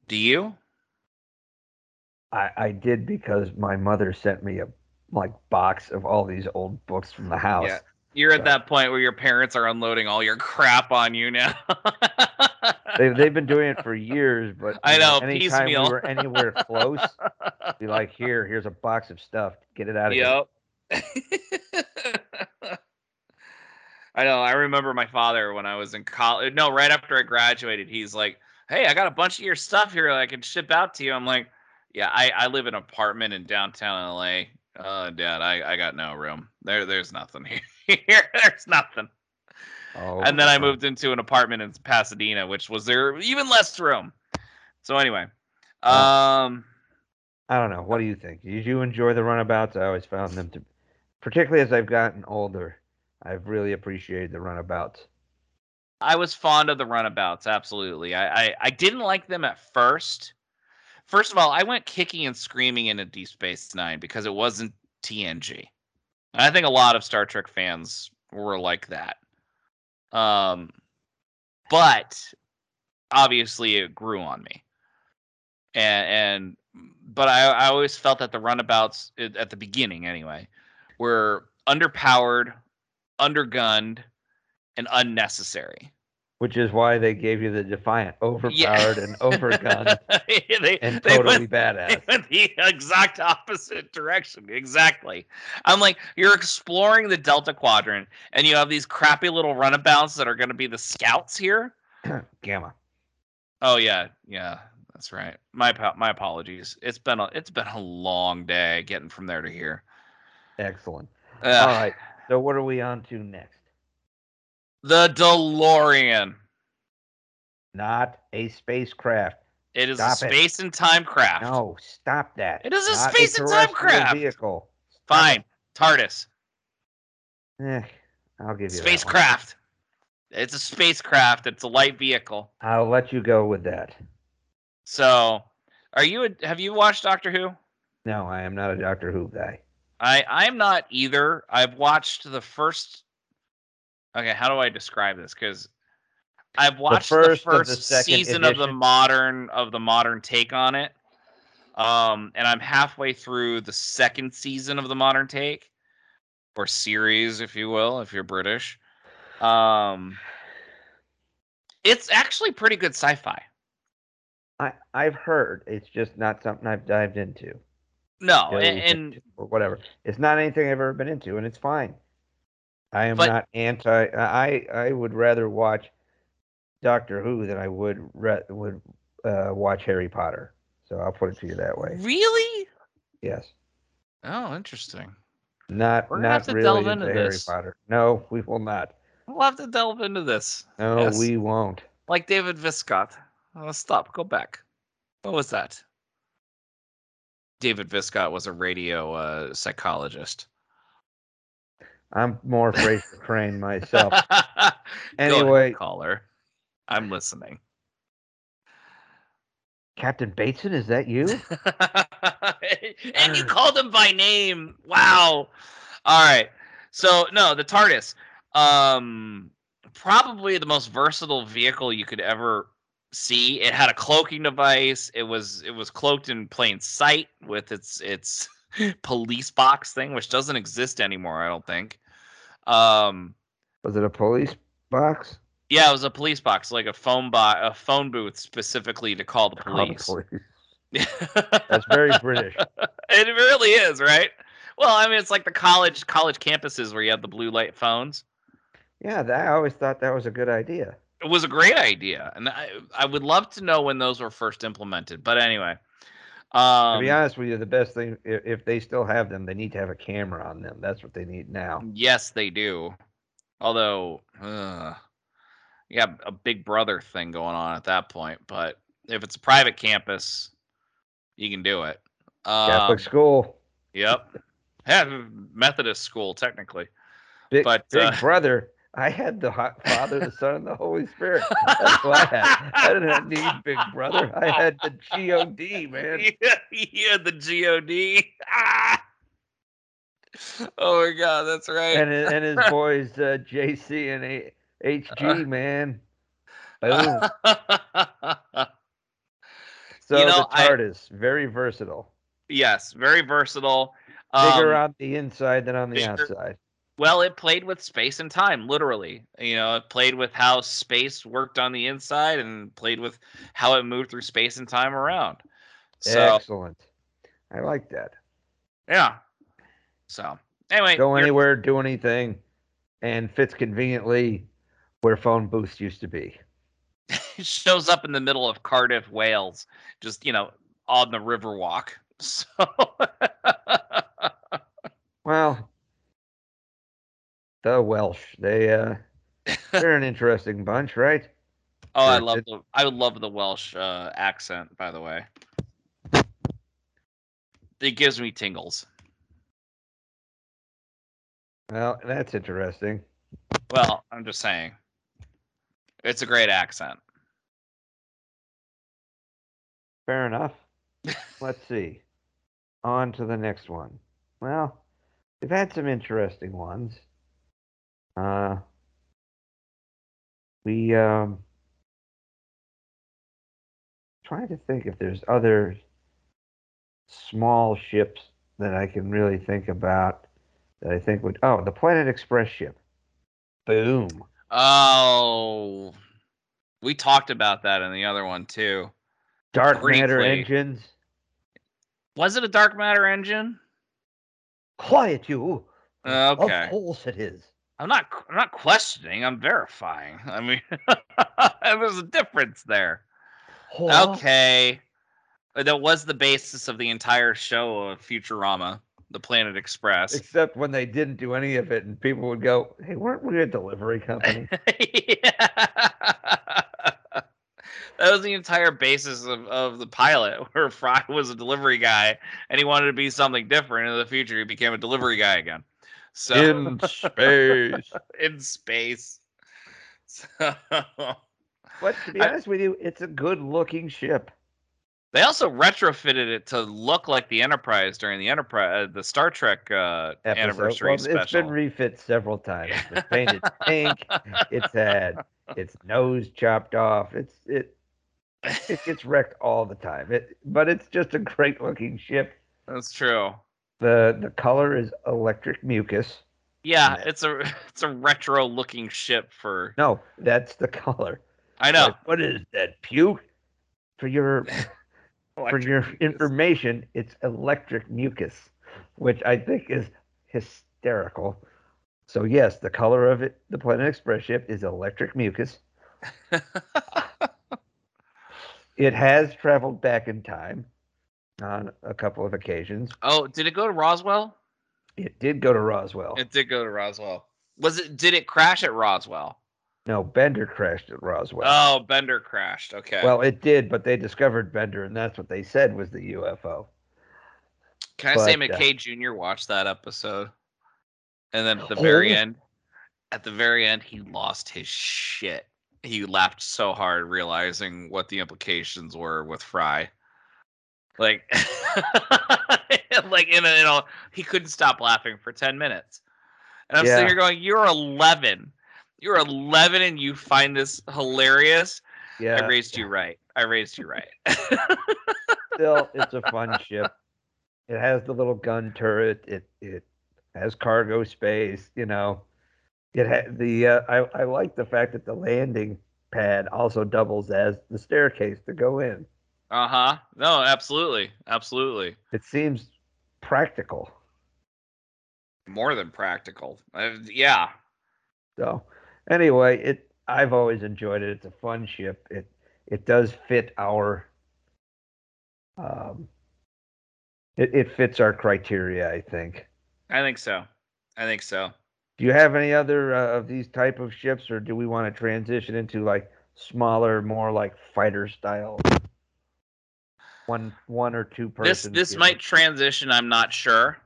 Do you? I, I did because my mother sent me a like box of all these old books from the house. Yeah. You're at that point where your parents are unloading all your crap on you now. They've they've been doing it for years, but I you know, anytime piecemeal. we were anywhere close, be like, here, here's a box of stuff. Get it out of here. Yep. I know. I remember my father when I was in college. No, right after I graduated, he's like, "Hey, I got a bunch of your stuff here that I can ship out to you." I'm like, "Yeah, I, I live in an apartment in downtown LA. Uh, Dad, I, I got no room. There there's nothing here. there's nothing." Oh, and then I moved into an apartment in Pasadena, which was there even less room. So anyway, um, I don't know. What do you think? Did you enjoy the runabouts? I always found them to, particularly as I've gotten older, I've really appreciated the runabouts. I was fond of the runabouts. Absolutely, I, I I didn't like them at first. First of all, I went kicking and screaming into Deep Space Nine because it wasn't TNG. And I think a lot of Star Trek fans were like that. Um, but obviously it grew on me. And and but I I always felt that the runabouts at at the beginning anyway were underpowered, undergunned, and unnecessary. Which is why they gave you the Defiant, overpowered Yeah. and overgunned they, and they totally went, badass. they went the exact opposite direction. Exactly. I'm like, you're exploring the Delta Quadrant, and you have these crappy little runabouts that are going to be the scouts here. Gamma. Oh yeah, yeah, that's right. My my apologies. It's been a it's been a long day getting from there to here. Excellent. Ugh. All right. So what are we on to next? The DeLorean. Not a spacecraft. It is Stop a it. space and time craft. No, stop that. It is a Not space and time craft. Vehicle. Fine. TARDIS. Eh, I'll give you. Spacecraft. It's a spacecraft. It's a light vehicle. I'll let you go with that. So, are you? A, have you watched Doctor Who? No, I am not a Doctor Who guy. I I'm not either. I've watched the first. Okay, how do I describe this? Because I've watched the first first, of the season of the modern of the modern take on it. Um, and I'm halfway through the second season of the modern take, or series, if you will, if you're British. Um, it's actually pretty good sci-fi. I I've heard it's just not something I've dived into. No, and, and or whatever. It's not anything I've ever been into, and it's fine. I am But- not anti. I I would rather watch Doctor Who than I would re, would uh, watch Harry Potter. So I'll put it to you that way. really, Yes, oh, interesting. not We're not to really delve into into Harry this. Potter. No, we will not. We'll have to delve into this. No, Yes. we won't. like David Viscott. Oh, stop. Go back. What was that? David Viscott was a radio uh, psychologist. I'm more Frasier Crane myself. Go ahead, Anyway. caller, I'm listening. Captain Bateson, is that you? and you called him by name. Wow. All right. So no, the TARDIS. Um, probably the most versatile vehicle you could ever see. It had a cloaking device. It was it was cloaked in plain sight with its its police box thing, which doesn't exist anymore. I don't think. Um, Was it a police box? yeah, it was a police box, like a phone bo- a phone booth specifically to call the Call the police. police. That's very British. it really is, right? Well, I mean, it's like the college college campuses where you have the blue light phones. Yeah, that, I always thought that was a good idea. It was a great idea, and I I would love to know when those were first implemented. But anyway, to um, be honest with you, the best thing, if, if they still have them, they need to have a camera on them. That's what they need now. yes, they do. Although, uh, you got a Big Brother thing going on at that point. But if it's a private campus, you can do it. Catholic Um, school, Yep. Yeah, Methodist school technically. big, but, big uh, brother. I had the Father, the Son, and the Holy Spirit. That's what I had. I didn't need Big Brother. I had the God, man. Yeah, yeah, the God. Ah! Oh my God, that's right. And his, and his boys, uh, JC and A- HG, man. Boom. So You know, the I- TARDIS, very versatile. yes, very versatile. Bigger Um, on the inside than on the bigger- outside. Well, it played with space and time, literally. You know, it played with how space worked on the inside and played with how it moved through space and time around. So, Excellent. I like that. yeah. So, anyway, Go anywhere, do anything, and fits conveniently where phone booths used to be. shows up in the middle of Cardiff, Wales, just, you know, on the Riverwalk. So, Well, the Welsh, they uh, they're an interesting bunch, right? oh, I love the I love the Welsh uh, accent, by the way. It gives me tingles. Well, that's interesting. Well, I'm just saying. It's a great accent. Fair enough. Let's see. On to the next one. Well, we've had some interesting ones. Uh, we um, trying to think if there's other small ships that I can really think about that I think would. Oh, the Planet Express ship. Boom. Oh, we talked about that in the other one too. Dark matter engines. Was it a dark matter engine? Quiet you. Okay. Of course it is. I'm not. I'm not questioning. I'm verifying. I mean, there's a difference there. Okay, that was the basis of the entire show of Futurama, the Planet Express. Except when they didn't do any of it, and people would go, "Hey, weren't we a delivery company?" yeah. that was the entire basis of, of the pilot, where Fry was a delivery guy and he wanted to be something different. In the future, he became a delivery guy again. So In space. in space. So, But to be I- honest with you, it's a good-looking ship. they also retrofitted it to look like the Enterprise during the Enterprise, uh, the Star Trek uh, Episode. anniversary Well, it's special. been refit several times. It's painted pink. It's had its nose chopped off. It's it it gets wrecked all the time. It but it's just a great-looking ship. That's true. The the color is electric mucus. Yeah, it's a it's a retro looking ship for. No, that's the color. I know. Like, what is that? Puke? For your for your mucus. information, it's electric mucus, which I think is hysterical. So yes, the color of it, the Planet Express ship, is electric mucus. It has traveled back in time on a couple of occasions. Oh, did it go to Roswell? It did go to Roswell. It did go to Roswell. Was it? Did it crash at Roswell? no, Bender crashed at Roswell. Oh, Bender crashed. Okay. Well, it did, but they discovered Bender, and that's what they said was the UFO. can I say but, uh, McKay Jr. watched that episode, and then at the very Oh. end, at the very end, he lost his shit. He laughed so hard realizing what the implications were with Fry. Like, like in a, you know, he couldn't stop laughing for ten minutes. And I'm sitting Yeah. here going, "You're 11. You're 11, and you find this hilarious." Yeah, I raised you right. I raised you right. still, it's a fun ship. It has the little gun turret. It it has cargo space. You know, it had the. Uh, I I like the fact that the landing pad also doubles as the staircase to go in. Uh huh. No, absolutely, absolutely. It seems practical. More than practical. Uh, yeah. So anyway, it I've always enjoyed it. It's a fun ship. It it does fit our um it, it fits our criteria, I think. I think so. I think so. Do you have any other uh, of these type of ships or do we want to transition into like smaller, more like fighter style one one or two This person this might transition. I'm not sure.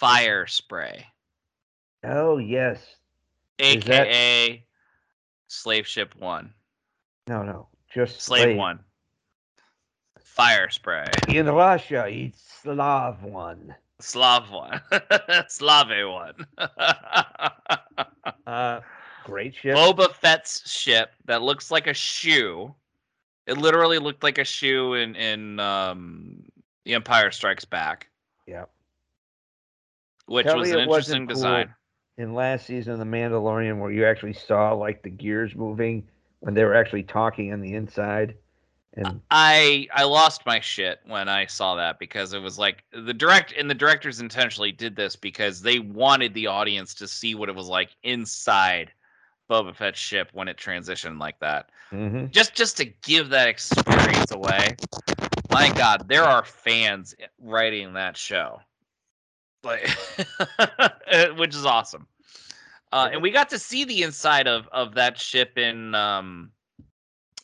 Firespray, Oh, yes. Is that- aka slave ship one, No, no. Just slave one. Firespray, In Russia, it's Slav one. Slav one, Slave one. Uh great ship. Boba Fett's ship that looks like a shoe. It literally looked like a shoe in in um, The Empire Strikes Back. Yeah. which Tell was an interesting wasn't cool. design. in last season of The Mandalorian where you actually saw like the gears moving when they were actually talking on the inside. And I I lost my shit when I saw that because it was like the direct and the directors intentionally did this because they wanted the audience to see what it was like inside Boba Fett's ship when it transitioned like that. Mhm. Just just to give that experience away. My God, there are fans writing that show, like, which is awesome. Uh, and we got to see the inside of of that ship in um,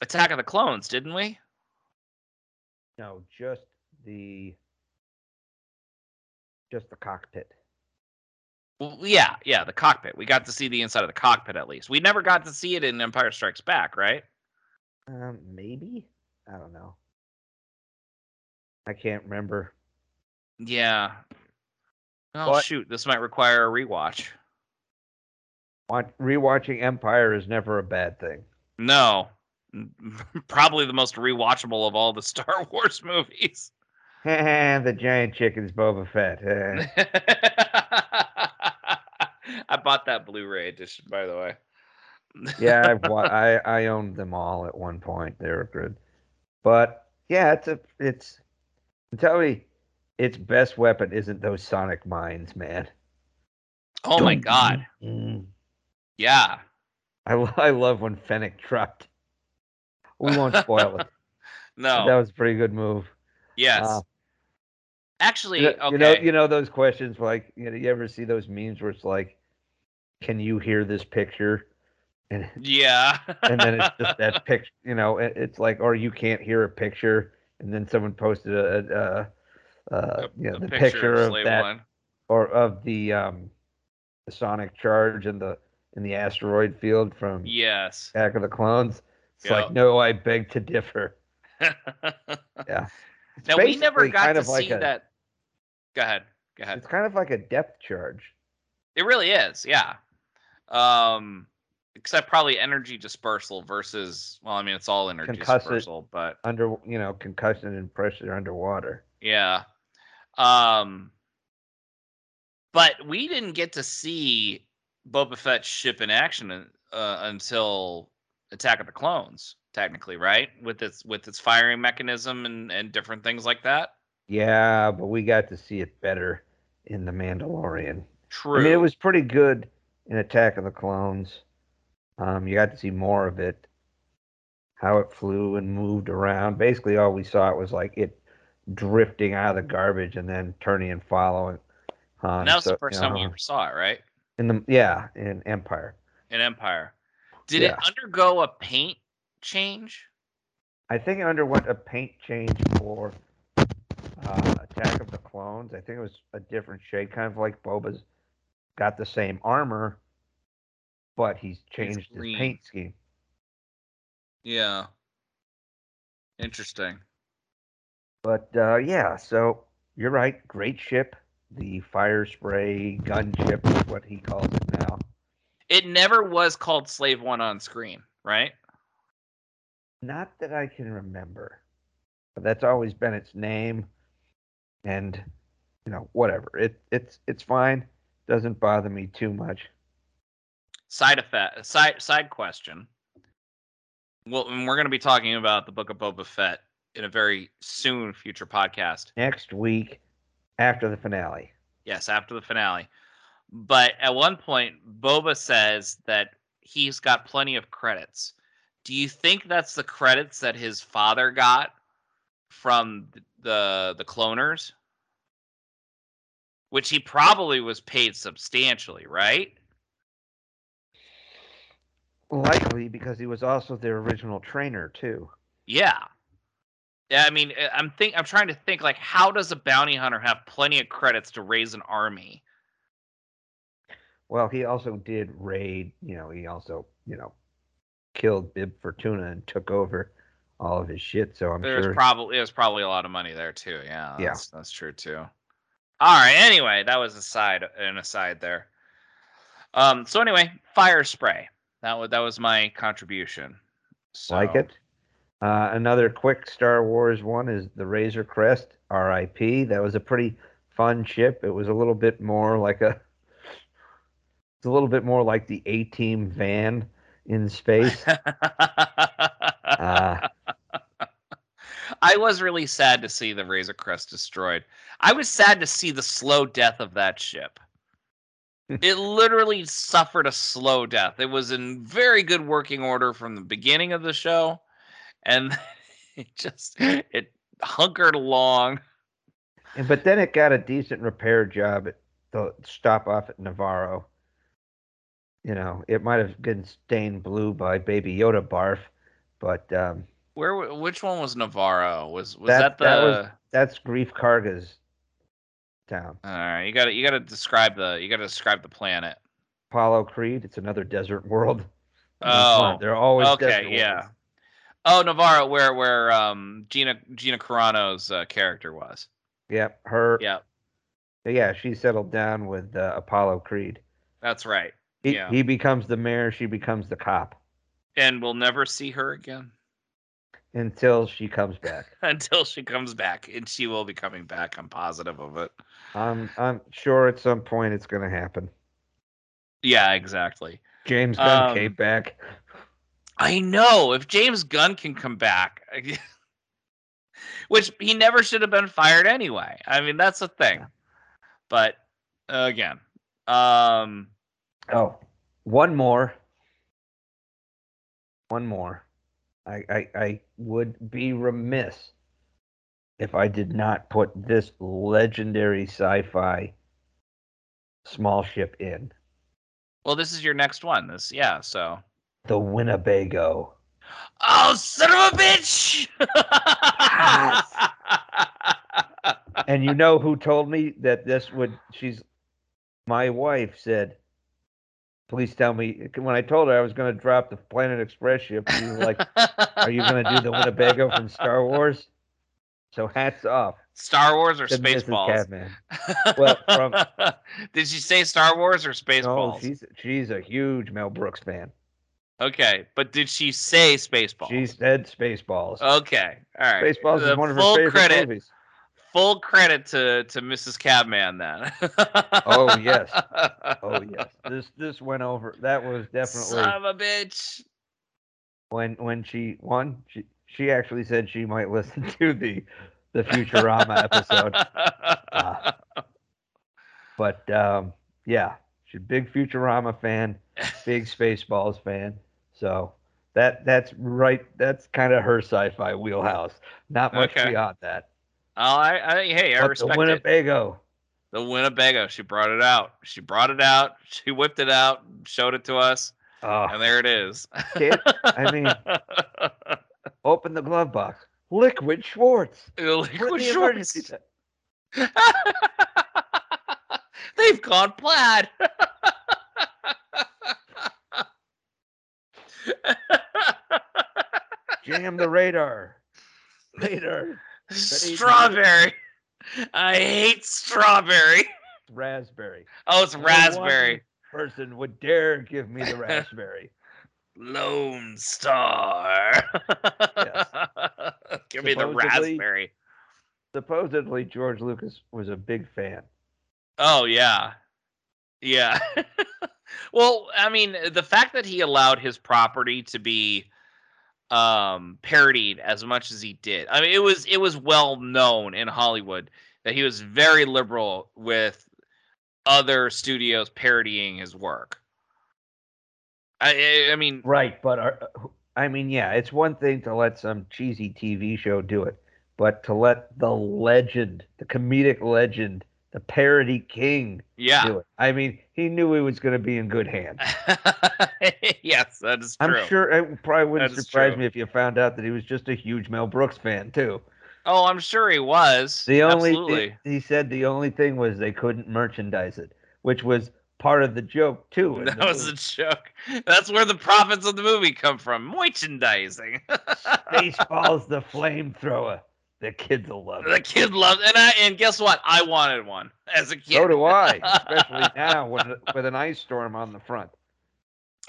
Attack of the Clones, didn't we? no, just the just the cockpit. Well, yeah, yeah, the cockpit. We got to see the inside of the cockpit at least. We never got to see it in Empire Strikes Back, right? Um, maybe I don't know. I can't remember. Yeah. Oh But- shoot, this might require a rewatch. Watch, rewatching Empire is never a bad thing. No. Probably the most rewatchable of all the Star Wars movies. the giant chicken's Boba Fett. Eh. I bought that Blu-ray edition, by the way. yeah, I've I I owned them all at one point. They were good, but yeah, it's a it's. Tell me, its best weapon isn't those sonic mines, man. Oh my god. mm. Yeah. I I love when Fennec dropped. We won't spoil it. No. That was a pretty good move. yes. uh, Actually, You know, okay. you know, you know those questions like you know, you ever see those memes where it's like, "Can you hear this picture?" And yeah. and then it's just that picture. You know, it, it's like, or you can't hear a picture, and then someone posted a, a, a, uh, you know, the picture, of Slave that One. or of the um, the sonic charge in the in the asteroid field from Yes. Attack of the Clones. It's Yeah. like, no, I beg to differ. Yeah. It's now we never got to of like see a- that. Go ahead. Go ahead. It's kind of like a depth charge. It really is, yeah. Um, except probably energy dispersal versus. Well, I mean, it's all energy Concussive- dispersal, but under you know concussion and pressure underwater. yeah. Um, but we didn't get to see Boba Fett's ship in action uh, until Attack of the Clones, technically, right? With its with its firing mechanism and and different things like that. Yeah, but we got to see it better in the Mandalorian. True. I mean, it was pretty good in Attack of the Clones. Um, you got to see more of it, how it flew and moved around. Basically, all we saw it was like it drifting out of the garbage and then turning and following. Han. and that was So, the first you time we ever saw it, right? in the yeah in Empire. In Empire. Did Yeah. it undergo a paint change? I think it underwent a paint change for uh, Attack of the Clones. I think it was a different shade, kind of like Boba's got the same armor, but he's changed his paint scheme. Yeah. Interesting. But uh, yeah, so you're right. Great ship. The Firespray gun ship is what he calls it now. It never was called Slave One on screen, right? Not that I can remember, but that's always been its name. And you know, whatever. It it's it's fine. Doesn't bother me too much. Side effect. Side side question. Well, and we're going to be talking about the Book of Boba Fett in a very soon future podcast. Next week, after the finale. Yes, after the finale. But at one point, Boba says that he's got plenty of credits. Do you think that's the credits that his father got from the the cloners? Which he probably was paid substantially, right? Likely because he was also their original trainer too. Yeah. Yeah, I mean, I- I'm think I'm trying to think like how does a bounty hunter have plenty of credits to raise an army? Well, he also did raid. You know, he also you know killed Bib Fortuna and took over all of his shit. So I'm There's sure. probably there's probably a lot of money there too. Yeah, Yeah. that's, that's true too. All right. Anyway, that was a side an aside there. Um. So anyway, Firespray. That was that was my contribution. So, like it. Uh, another quick Star Wars one is the Razor Crest, R.I.P. That was a pretty fun ship. It was a little bit more like a it's a little bit more like the A team van in space. uh, I was really sad to see the Razor Crest destroyed. I was sad to see the slow death of that ship. it literally suffered a slow death. It was in very good working order from the beginning of the show, and it just it hunkered along. And but then it got a decent repair job at the stop off at Nevarro. You know, it might have been stained blue by Baby Yoda barf, but um, where which one was Nevarro? Was was that, that the that was, that's Greef Karga's town. All right, you got to you got to describe the you got to describe the planet. Apollo Creed. It's another desert world. Oh, they're always okay, yeah. Worlds. Oh, Nevarro, where where um Gina Gina Carano's uh, character was. Yep, her. Yep. Yeah, she settled down with uh, Apollo Creed. That's right. He, yeah. he becomes the mayor. She becomes the cop. And we'll never see her again until she comes back. until she comes back, and she will be coming back. I'm positive of it. I'm I'm sure at some point it's going to happen. Yeah, exactly. James Gunn Um, came back. I know if James Gunn can come back, which he never should have been fired anyway. I mean, that's the thing. But uh, again, um, Oh, one more. One more. I, I I would be remiss if I did not put this legendary sci-fi small ship in. well, this is your next one. This, yeah. So, The Winnebago. oh, son of a bitch! And you know who told me that this would she's my wife said please tell me when I told her I was going to drop the Planet Express ship she was like are you going to do the Winnebago from Star Wars? So hats off Star Wars or to. Spaceballs? Well, from- Did she say Star Wars or Spaceballs? No, she's she's a huge Mel Brooks fan. Okay, but did she say Spaceballs? She said Spaceballs. okay. All right. Spaceballs The is one of her favorite credit, movies. Full credit to to Mrs. Cabman then. Oh, yes. Oh yes, this this went over. That was definitely Son of a bitch. when when she won. She she actually said she might listen to the the Futurama episode. Uh, But um, yeah, she's a big Futurama fan, big Spaceballs fan. So that that's right. That's kind of her sci-fi wheelhouse. Not much Okay. beyond that. Oh, I, I hey, I but respect it. The Winnebago. The Winnebago. She brought it out. She brought it out. She whipped it out, showed it to us, Oh, and there it is. kid, I mean, open the glove box. Liquid Schwartz. Liquid shorts. They've gone plaid. Jam the radar. Radar. Strawberry. I hate strawberry. Raspberry. Oh, it's raspberry. Person would dare give me the raspberry. Lone Star. yes. Give me the raspberry. Supposedly, George Lucas was a big fan. Oh yeah, yeah. well, I mean, the fact that he allowed his property to be um parodied as much as he did. I mean, it was it was well known in Hollywood that he was very liberal with other studios parodying his work. I I mean, Right, but are, I mean, yeah, it's one thing to let some cheesy TV show do it, but to let the legend, the comedic legend, the parody king yeah. do it. I mean, he knew he was going to be in good hands. yes, that is true. I'm sure it probably wouldn't surprise true. me if you found out that he was just a huge Mel Brooks fan too. Oh, I'm sure he was. The only Absolutely. thing, he said the only thing was they couldn't merchandise it, which was part of the joke too. That was a joke. That's where the profits of the movie come from. Merchandising. Spaceballs the flamethrower. The kids will love it. the it. kid loves and I and guess what? I wanted one as a kid. So do I, especially now with, with an ice storm on the front.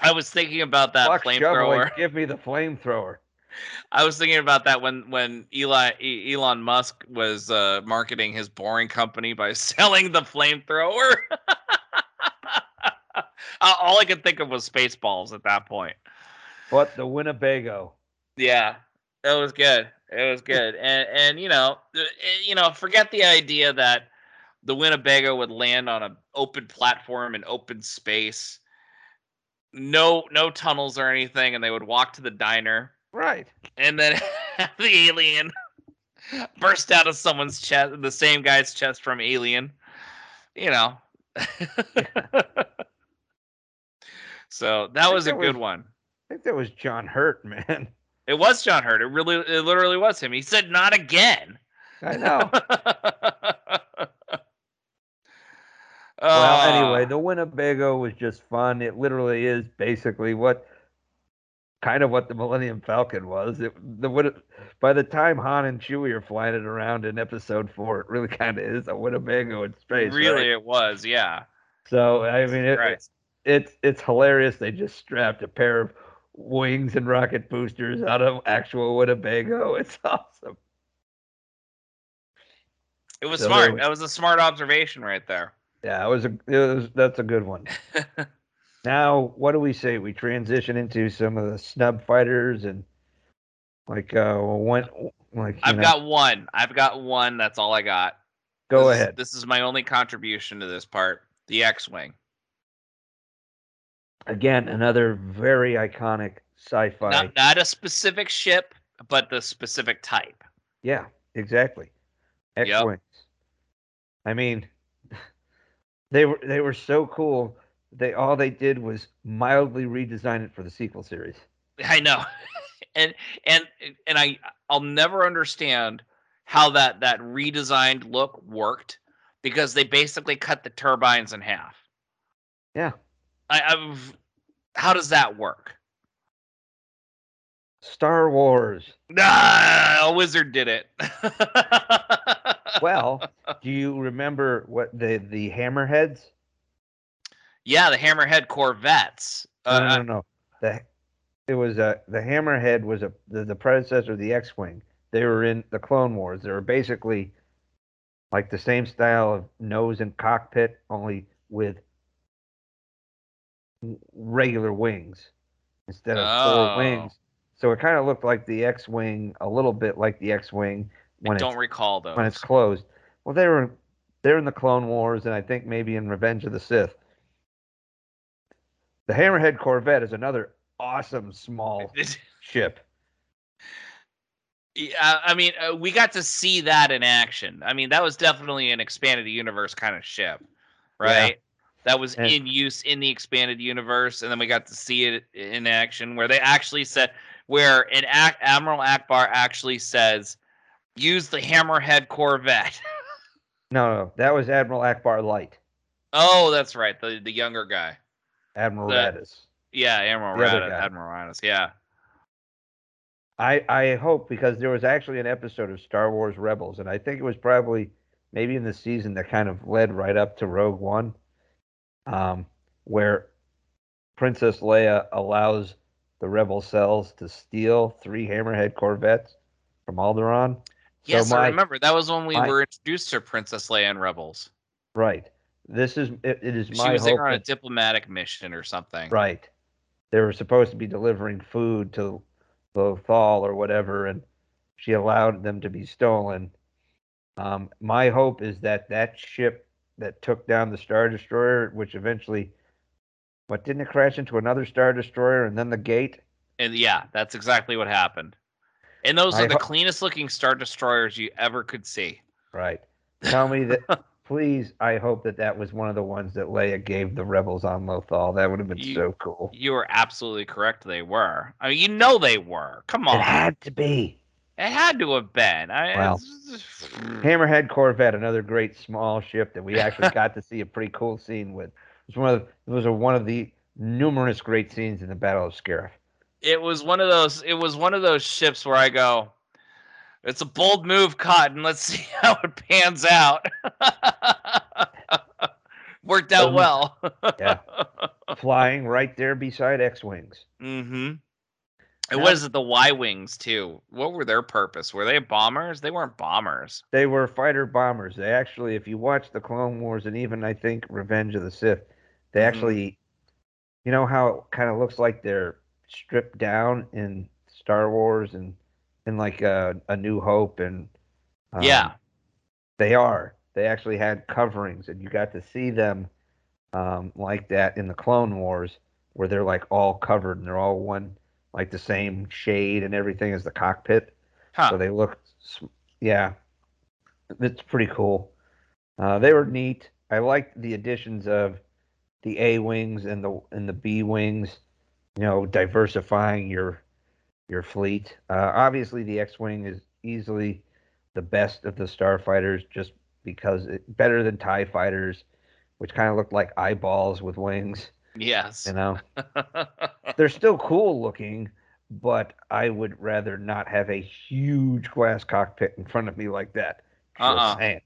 I was thinking about that Fuck flamethrower. and give me the flamethrower. I was thinking about that when when Eli E- Elon Musk was uh, marketing his boring company by selling the flamethrower. All I could think of was Spaceballs at that point. But the Winnebago. Yeah, it was good. It was good, and and you know, eh, you know, forget the idea that the Winnebago would land on an open platform in open space, no no tunnels or anything, and they would walk to the diner, Right. and then the alien burst out of someone's chest, the same guy's chest from Alien. You know. so that was a good was- one. I think that was John Hurt, man. It was John Hurt. It really, it literally was him. He said, "Not again." I know. Uh, well, anyway, the Winnebago was just fun. It literally is basically what kind of what the Millennium Falcon was. It the Win- by the time Han and Chewie are flying it around in Episode Four, it really kind of is a Winnebago in space. really, right? it was. Yeah. So I mean, it, Right. it's it's hilarious. They just strapped a pair of wings and rocket boosters out of actual Winnebago. It's awesome. It was So smart. That was a smart observation right there. Yeah, it was a it was that's a good one. Now, what do we say? We transition into some of the snub fighters and like uh when like I've know, got one. I've got one. That's all I got. go This is- ahead. This is my only contribution to this part. The X-wing. Again, another very iconic sci-fi. Not not a specific ship, but the specific type. Yeah, exactly. Yep. X-wings. I mean, they were they were so cool. They all they did was mildly redesign it for the sequel series. I know, and and and I I'll never understand how that that redesigned look worked because they basically cut the turbines in half. Yeah. I, I've how does that work? Star Wars. Nah, a wizard did it. Well, do you remember what the the hammerheads? yeah, the Hammerhead Corvettes. Uh, no, no, no. The it was a the hammerhead was a the, the predecessor of the X-wing. They were in the Clone Wars. They were basically like the same style of nose and cockpit, only with regular wings instead of Oh. four wings. So it kind of looked like the X-wing, a little bit like the X-wing I when don't recall those. when it's closed. Well, they were they're in the Clone Wars, and I think maybe in Revenge of the Sith. The Hammerhead Corvette is another awesome small ship. Yeah, I mean, uh, we got to see that in action. I mean, that was definitely an expanded universe kind of ship, right? That was And- in use in the expanded universe, and then we got to see it in action, where they actually said, where an Ac- Admiral Ackbar actually says, "Use the Hammerhead Corvette." No, no, that was Admiral Ackbar Light, oh, that's right, the the younger guy. Admiral The- Raddus. Yeah, Admiral The Raddus. Admiral Raddus. Yeah. I I hope because there was actually an episode of Star Wars Rebels, and I think it was probably maybe in the season that kind of led right up to Rogue One, um, where Princess Leia allows the rebel cells to steal three Hammerhead Corvettes from Alderaan. Yes, my- I remember. That was when we my- were introduced to Princess Leia and Rebels. Right. This is it, it is She my was hope. there on a diplomatic mission or something. right. They were supposed to be delivering food to Lothal or whatever, and she allowed them to be stolen. Um, my hope is that that ship that took down the Star Destroyer, which eventually, what didn't it crash into another Star Destroyer and then the gate? And yeah, that's exactly what happened. And those I are the ho- cleanest looking star destroyers you ever could see. Right. Tell me that, please. I hope that that was one of the ones that Leia gave the rebels on Lothal. That would have been You- so cool. You were absolutely correct. They were. I mean, you know they were. Come on. It had to be. It had to have been. I, Well, it's- Hammerhead Corvette, another great small ship that we actually got to see a pretty cool scene with. It was one of the, it was a, one of the numerous great scenes in the Battle of Scarif. it was one of those. It was one of those ships where I go, "It's a bold move, Cotton. Let's see how it pans out." Worked out Um, well. yeah. Flying right there beside X-wings. mm-hmm. What is? The Y wings too. What were their purpose? Were they bombers? They weren't bombers. They were fighter bombers. They actually, if you watch the Clone Wars and even I think Revenge of the Sith, they Mhm. actually, you know how it kind of looks like they're stripped down in Star Wars and in like a, a New Hope and um, yeah. they are. They actually had coverings, and you got to see them um, like that in the Clone Wars, where they're like all covered and they're all one, like the same shade and everything as the cockpit. Huh. So they look, yeah, it's pretty cool. Uh, they were neat. I liked the additions of the A wings and the and the B wings. You know, diversifying your your fleet. Uh, obviously, the X wing is easily the best of the starfighters, just because it better than Tie fighters, which kind of looked like eyeballs with wings. yes. You know, they're still cool looking, but I would rather not have a huge glass cockpit in front of me like that. Just Uh-uh. saying.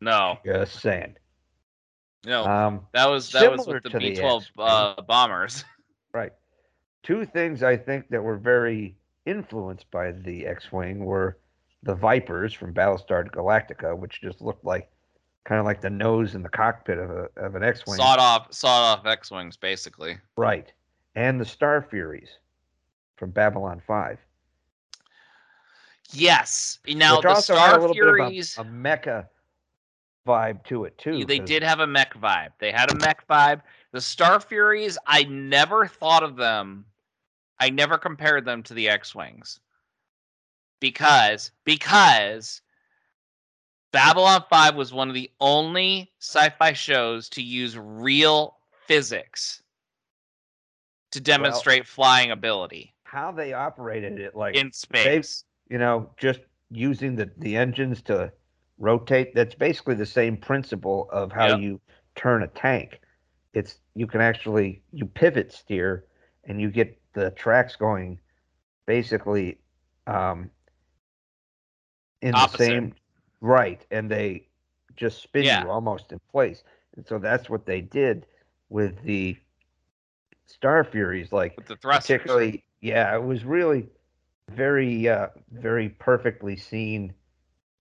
no. Just saying. No. Um, that was that was with the B twelve uh, bombers. right. Two things I think that were very influenced by the X-wing were the Vipers from Battlestar Galactica, which just looked like kind of like the nose in the cockpit of a of an X-wing. Sawed off sawed off X wings basically. Right. And the Starfuries from Babylon 5. Yes. Now which the also had a Star little Furies bit of a, a mecha vibe to it too. they 'cause- did have a mech vibe. They had a mech vibe. The Starfuries, I never thought of them. I never compared them to the X-wings. Because because Babylon 5 was one of the only sci-fi shows to use real physics to demonstrate flying ability how they operated it like in space. you know just using the the engines to rotate that's basically the same principle of how Yep. you turn a tank it's you can actually you pivot steer and you get the tracks going basically um in Opposite. the same right and they just spin Yeah. you almost in place and so that's what they did with the Starfuries like with the thrusters. particularly yeah it was really very uh very perfectly seen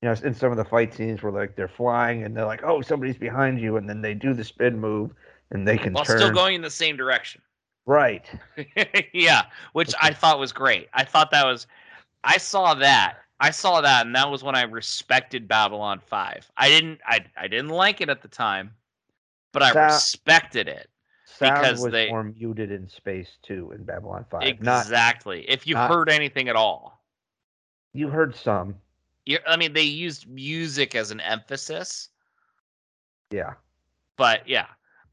you know in some of the fight scenes where like they're flying and they're like oh somebody's behind you and then they do the spin move and they can while turn still going in the same direction. right yeah, which I thought was great. I thought that was I saw that. I saw that and that was when I respected Babylon 5. I didn't I I didn't like it at the time, but I Sa- respected it. Sound Because was they- more muted in space too in babylon 5 not Exactly. if you not- heard anything at all. you heard some I mean they used music as an emphasis, yeah but yeah.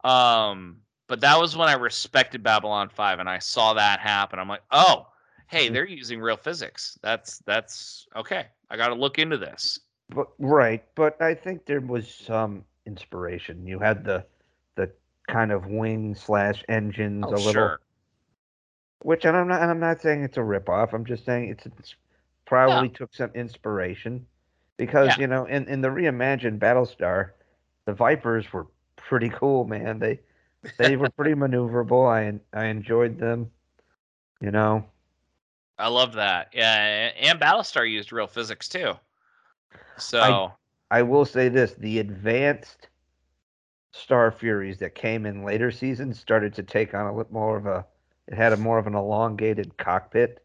Um but that was when I respected Babylon 5 and I saw that happen. I'm like, "Oh, hey, Mhm. they're using real physics. That's that's okay. I got to look into this." but right but i think there was some inspiration you had the kind of wing slash engines Oh, a little sure. Which and I'm not and I'm not saying it's a ripoff. I'm just saying it's, it's probably took some inspiration because Yeah. you know in, in the reimagined Battlestar, the Vipers were pretty cool, man. They they were pretty maneuverable. I I enjoyed them. You know, I love that. Yeah, and Battlestar used real physics too. So I will say this: the advanced Starfuries that came in later seasons started to take on a little more of a. It had a more of an elongated cockpit,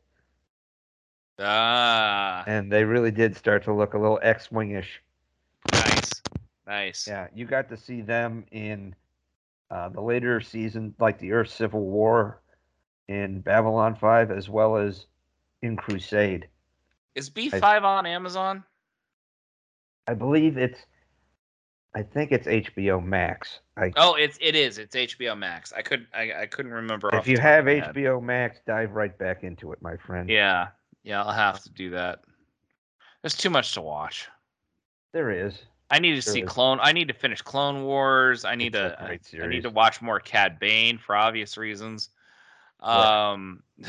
ah, and they really did start to look a little X-wingish. nice, nice. Yeah, you got to see them in uh, the later season, like the Earth Civil War in Babylon 5, as well as in Crusade. Is B five on Amazon? I believe it's, I think it's HBO Max. I, Oh, it's it is. It's HBO Max. I could I, I couldn't remember. if you have my head. HBO Max, dive right back into it, my friend. yeah, yeah, I'll have to do that. There's too much to watch. There is. I need to There see is. Clone. I need to finish Clone Wars. I need It's to. great I need to watch more Cad Bane for obvious reasons. Right. Um.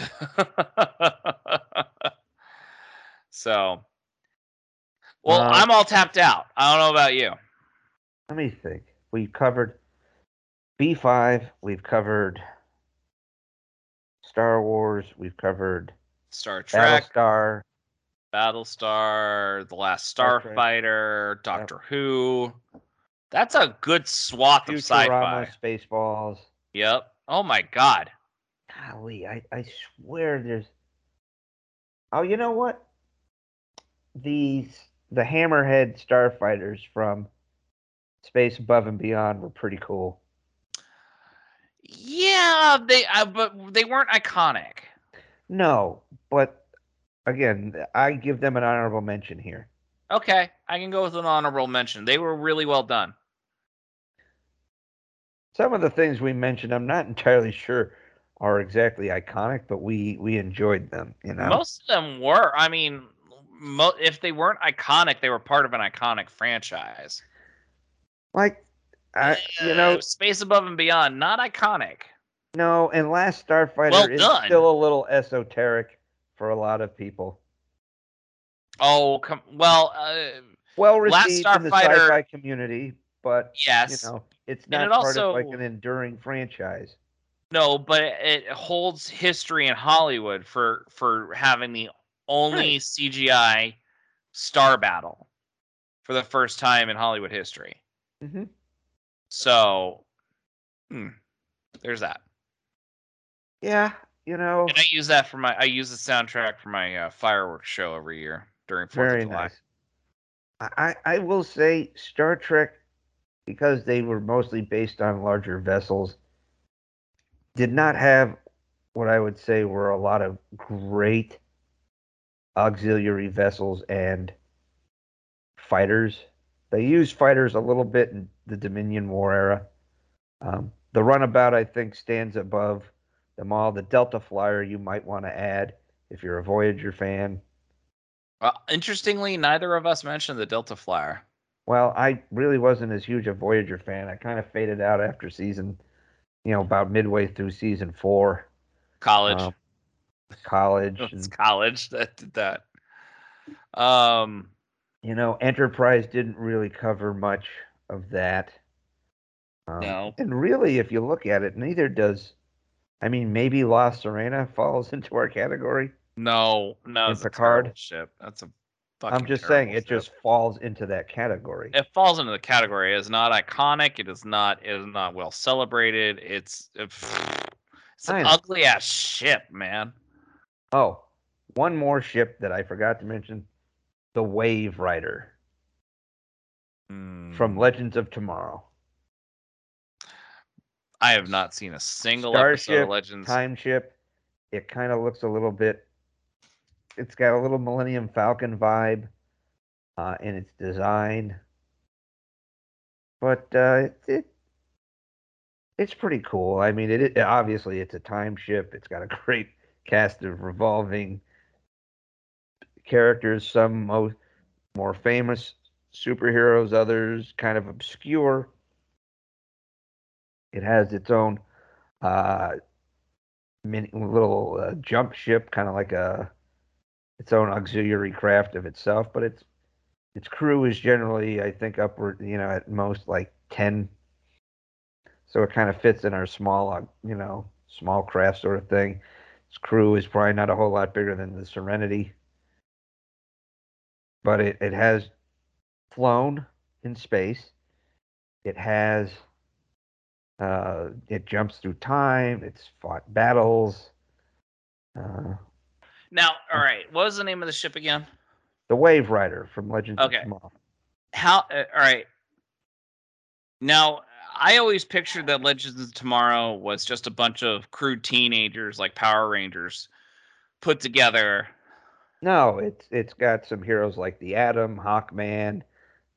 so. Well, Uh, I'm all tapped out. I don't know about you. Let me think. We've covered B5, we've covered Star Wars, we've covered Star Trek, Battlestar. Battlestar, The Last Star. Starfighter, Doctor Who. That's a good swath of Futurama, sci-fi. Spaceballs. Yep. Oh my god. Golly, I, I swear there's. Oh, you know what? These the Hammerhead starfighters from Space Above and Beyond were pretty cool. Yeah, they uh, but they weren't iconic. No, but again, I give them an honorable mention here. Okay, I can go with an honorable mention. They were really well done. Some of the things we mentioned, I'm not entirely sure are exactly iconic, but we we enjoyed them. You know, Most of them were. I mean, mo- if they weren't iconic, they were part of an iconic franchise. Like I, you know, Uh, Space Above and Beyond, not iconic. no, and Last Starfighter Well is done. still a little esoteric for a lot of people. Oh, come. Well, uh, Well received in the sci-fi community, but yes. you know, it's not it part of like an enduring franchise. No, but it holds history in Hollywood for for having the only Right. CGI star battle for the first time in Hollywood history. Hmm So, hmm, there's that. Yeah, you know, And I use that for my I use the soundtrack for my uh, fireworks show every year during Fourth of July. nice. I, I I will say Star Trek, because they were mostly based on larger vessels, did not have what I would say were a lot of great auxiliary vessels and fighters. They used fighters a little bit in the Dominion War era. Um, the runabout, I think, stands above them all. The Delta Flyer, you might want to add if you're a Voyager fan. Well, interestingly, neither of us mentioned the Delta Flyer. Well, I really wasn't as huge a Voyager fan. I kind of faded out after season, you know, about midway through season four, College. Um, college. it's and, college that did that. Um, you know, Enterprise didn't really cover much of that. Um, No. And really, if you look at it, neither does. I mean, maybe La Sirena falls into our category. no, no, it's a Picard? terrible ship. That's a fucking. I'm just saying, terrible it just falls into that category. it falls into the category. It is not iconic. It is not. It is not well celebrated. It's it's I an ugly ass ship, man. Oh, one more ship that I forgot to mention the Waverider Hmm. from Legends of Tomorrow. I have not seen a single episode of Legends. time ship. It kind of looks a little bit. It's got a little Millennium Falcon vibe uh, in its design, but uh, it, it it's pretty cool. I mean, it, it obviously it's a time ship. It's got a great cast of revolving characters. Some mo- more famous superheroes, others kind of obscure. It has its own uh, mini little uh, jump ship, kind of like a its own auxiliary craft of itself. But its its crew is generally, I think, upward, you know, at most like ten. So it kind of fits in our small, uh, you know, small craft sort of thing. Its crew is probably not a whole lot bigger than the Serenity, but it, it has flown in space. It has uh, it jumps through time. It's fought battles. Uh, Now, all right. What was the name of the ship again? the Waverider from Legends Okay. of Tomorrow. How? Uh, all right. Now, I always pictured that Legends of Tomorrow was just a bunch of crude teenagers like Power Rangers put together. No, it's it's got some heroes like the Atom, Hawkman,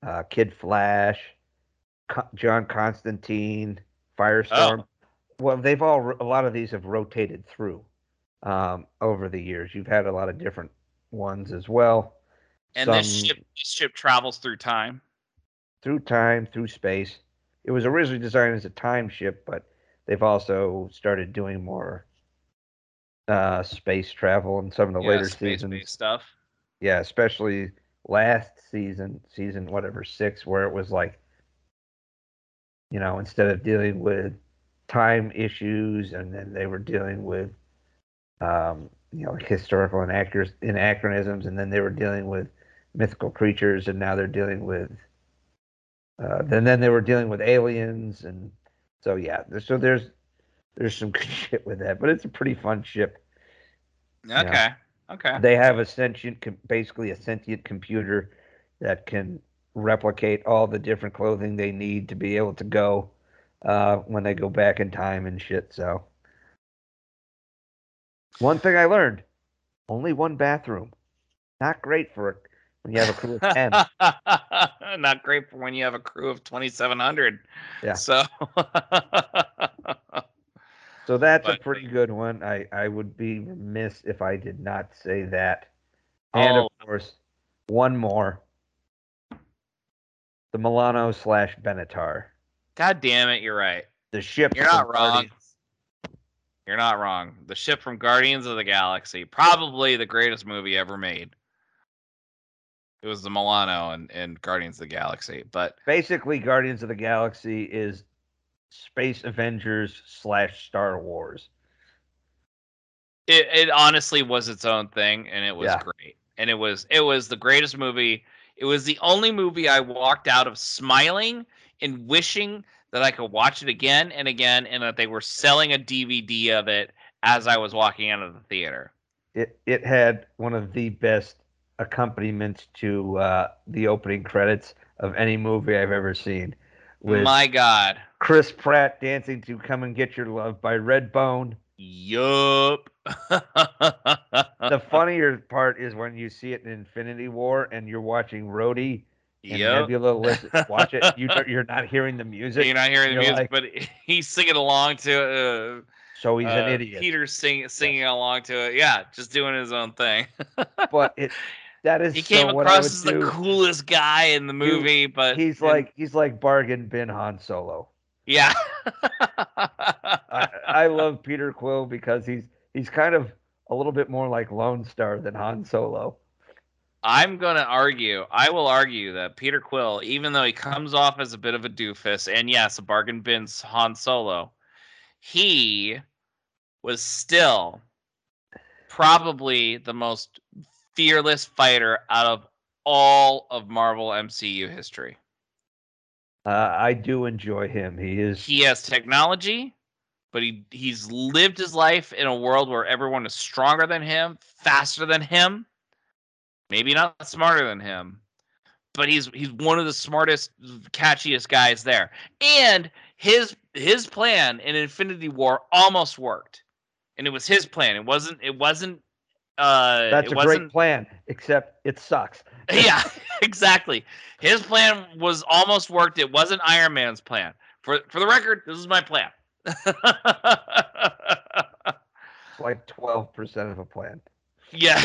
uh, Kid Flash, Co- John Constantine, Firestorm. Well, they've all a lot of these have rotated through um, over the years. You've had a lot of different ones as well. And this ship, this ship travels through time. through time, through space. It was originally designed as a time ship, but they've also started doing more uh, space travel in some of the Yeah, later seasons. stuff. Yeah, especially last season, season whatever six, where it was like, you know, instead of dealing with time issues, and then they were dealing with um, you know like historical inaccur- anachronisms, and then they were dealing with mythical creatures, and now they're dealing with. Uh, then then they were dealing with aliens, and so yeah, so there's there's some good shit with that, but it's a pretty fun ship. Okay. Okay. They have a sentient, basically a sentient computer that can replicate all the different clothing they need to be able to go uh, when they go back in time and shit. So, one thing I learned: only one bathroom. Not great for when you have a crew of ten. Not great for when you have a crew of 2,700. Yeah. So. So that's a pretty good one. I, I would be remiss if I did not say that. And Oh. of course, one more. The Milano slash Benatar. God damn it, you're right. The ship. You're not wrong. You're not wrong. The ship from Guardians of the Galaxy, probably the greatest movie ever made. It was the Milano and, and Guardians of the Galaxy. But Basically, Guardians of the Galaxy is Space Avengers slash Star Wars. it, it honestly was its own thing and it was Yeah. great. And it was it was the greatest movie. It was the only movie I walked out of smiling and wishing that I could watch it again and again and that they were selling a DVD of it as I was walking out of the theater. It it had one of the best accompaniments to uh, the opening credits of any movie I've ever seen. With My god. Chris Pratt dancing to "Come and Get Your Love" by Redbone. Yup. The funnier part is when you see it in Infinity War and you're watching Rhodey and Yup. Nebula listen, watch it. You you're not hearing the music, You're not hearing the You're music, like- but he's singing along to it. Uh, so he's an uh, idiot. Peter's singing singing along to it. Yeah, just doing his own thing. But it that is he so came I across as the coolest guy in the movie, but He's and- like he's like bargain bin Han Solo. yeah. I, I love Peter Quill because he's he's kind of a little bit more like Lone Starr than Han Solo. I'm gonna argue. I will argue that Peter Quill, even though he comes off as a bit of a doofus, and yes, a bargain bin's Han Solo, he was still probably the most fearless fighter out of all of Marvel MCU history. Uh, I do enjoy him. He is He has technology, but he he's lived his life in a world where everyone is stronger than him, faster than him, maybe not smarter than him, but he's he's one of the smartest, catchiest guys there. And his his plan in Infinity War almost worked, and it was his plan. It wasn't. It wasn't. Uh, that's a great plan, except it sucks. yeah, exactly. His plan was almost worked. It wasn't Iron Man's plan. For for the record, this is my plan. It's like twelve percent of a plan. yeah,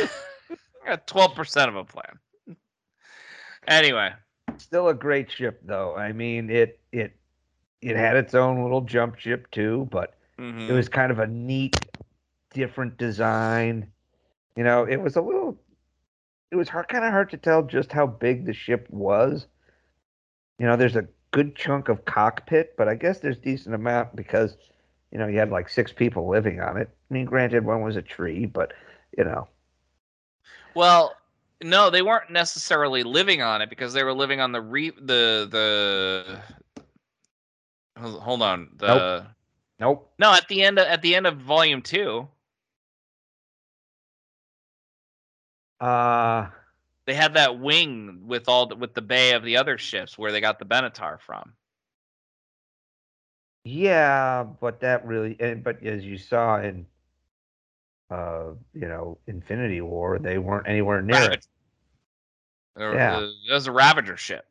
twelve percent of a plan. Anyway, Still a great ship though. I mean it it it had its own little jump ship too, but mhm. it was kind of a neat, different design. You know, it was a little. It was hard, kind of hard to tell just how big the ship was. You know, there's a good chunk of cockpit, but I guess there's decent amount because, you know, you had like six people living on it. I mean, granted, one was a tree, but you know, well, no, they weren't necessarily living on it because they were living on the re the the. Hold on. The nope. no at the end of, at the end of volume two, Uh, they had that wing with all the, with the bay of the other ships where they got the Benatar from. yeah, but that really, and but as you saw in, uh, you know, Infinity War, they weren't anywhere near it. Ravage- There- Yeah. uh, It was a Ravager ship.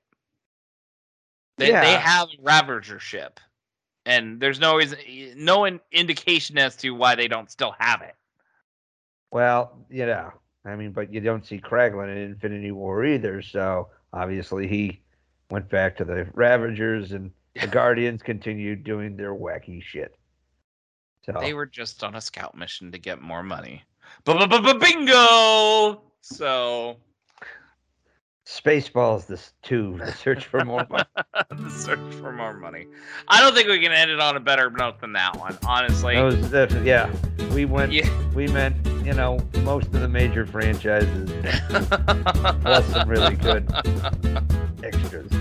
They, they have a Ravager ship, and there's no reason, no indication as to why they don't still have it. Well, you know, I mean, but you don't see Kraglin in Infinity War either, so obviously he went back to the Ravagers and the Guardians continued doing their wacky shit. So They were just on a scout mission to get more money. Bingo! So Spaceballs this two, the search for more money. the search for more money. I don't think we can end it on a better note than that one, honestly. That was yeah. We went Yeah. we meant, you you know, most of the major franchises, plus some really good extras.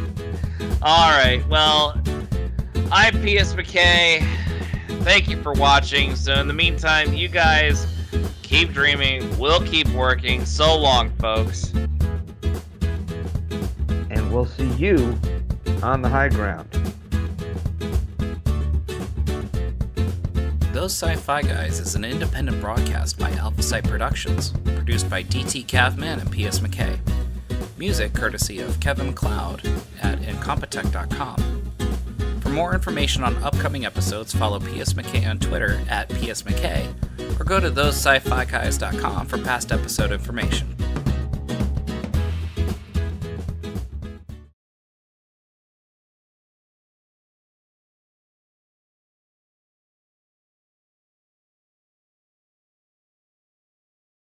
All right. Well, I'm P.S. McKay. Thank you for watching. So, in the meantime, you guys keep dreaming. We'll keep working. So long, folks. We'll see you on the high ground. Those Sci-Fi Guys is an independent broadcast by Alpha Site Productions, produced by DT Cavman and P.S. McKay. Music courtesy of Kevin MacLeod at incompetech.com. For more information on upcoming episodes, follow PS McKay on Twitter at PS McKay, or go to thosesciFiGuys.com for past episode information.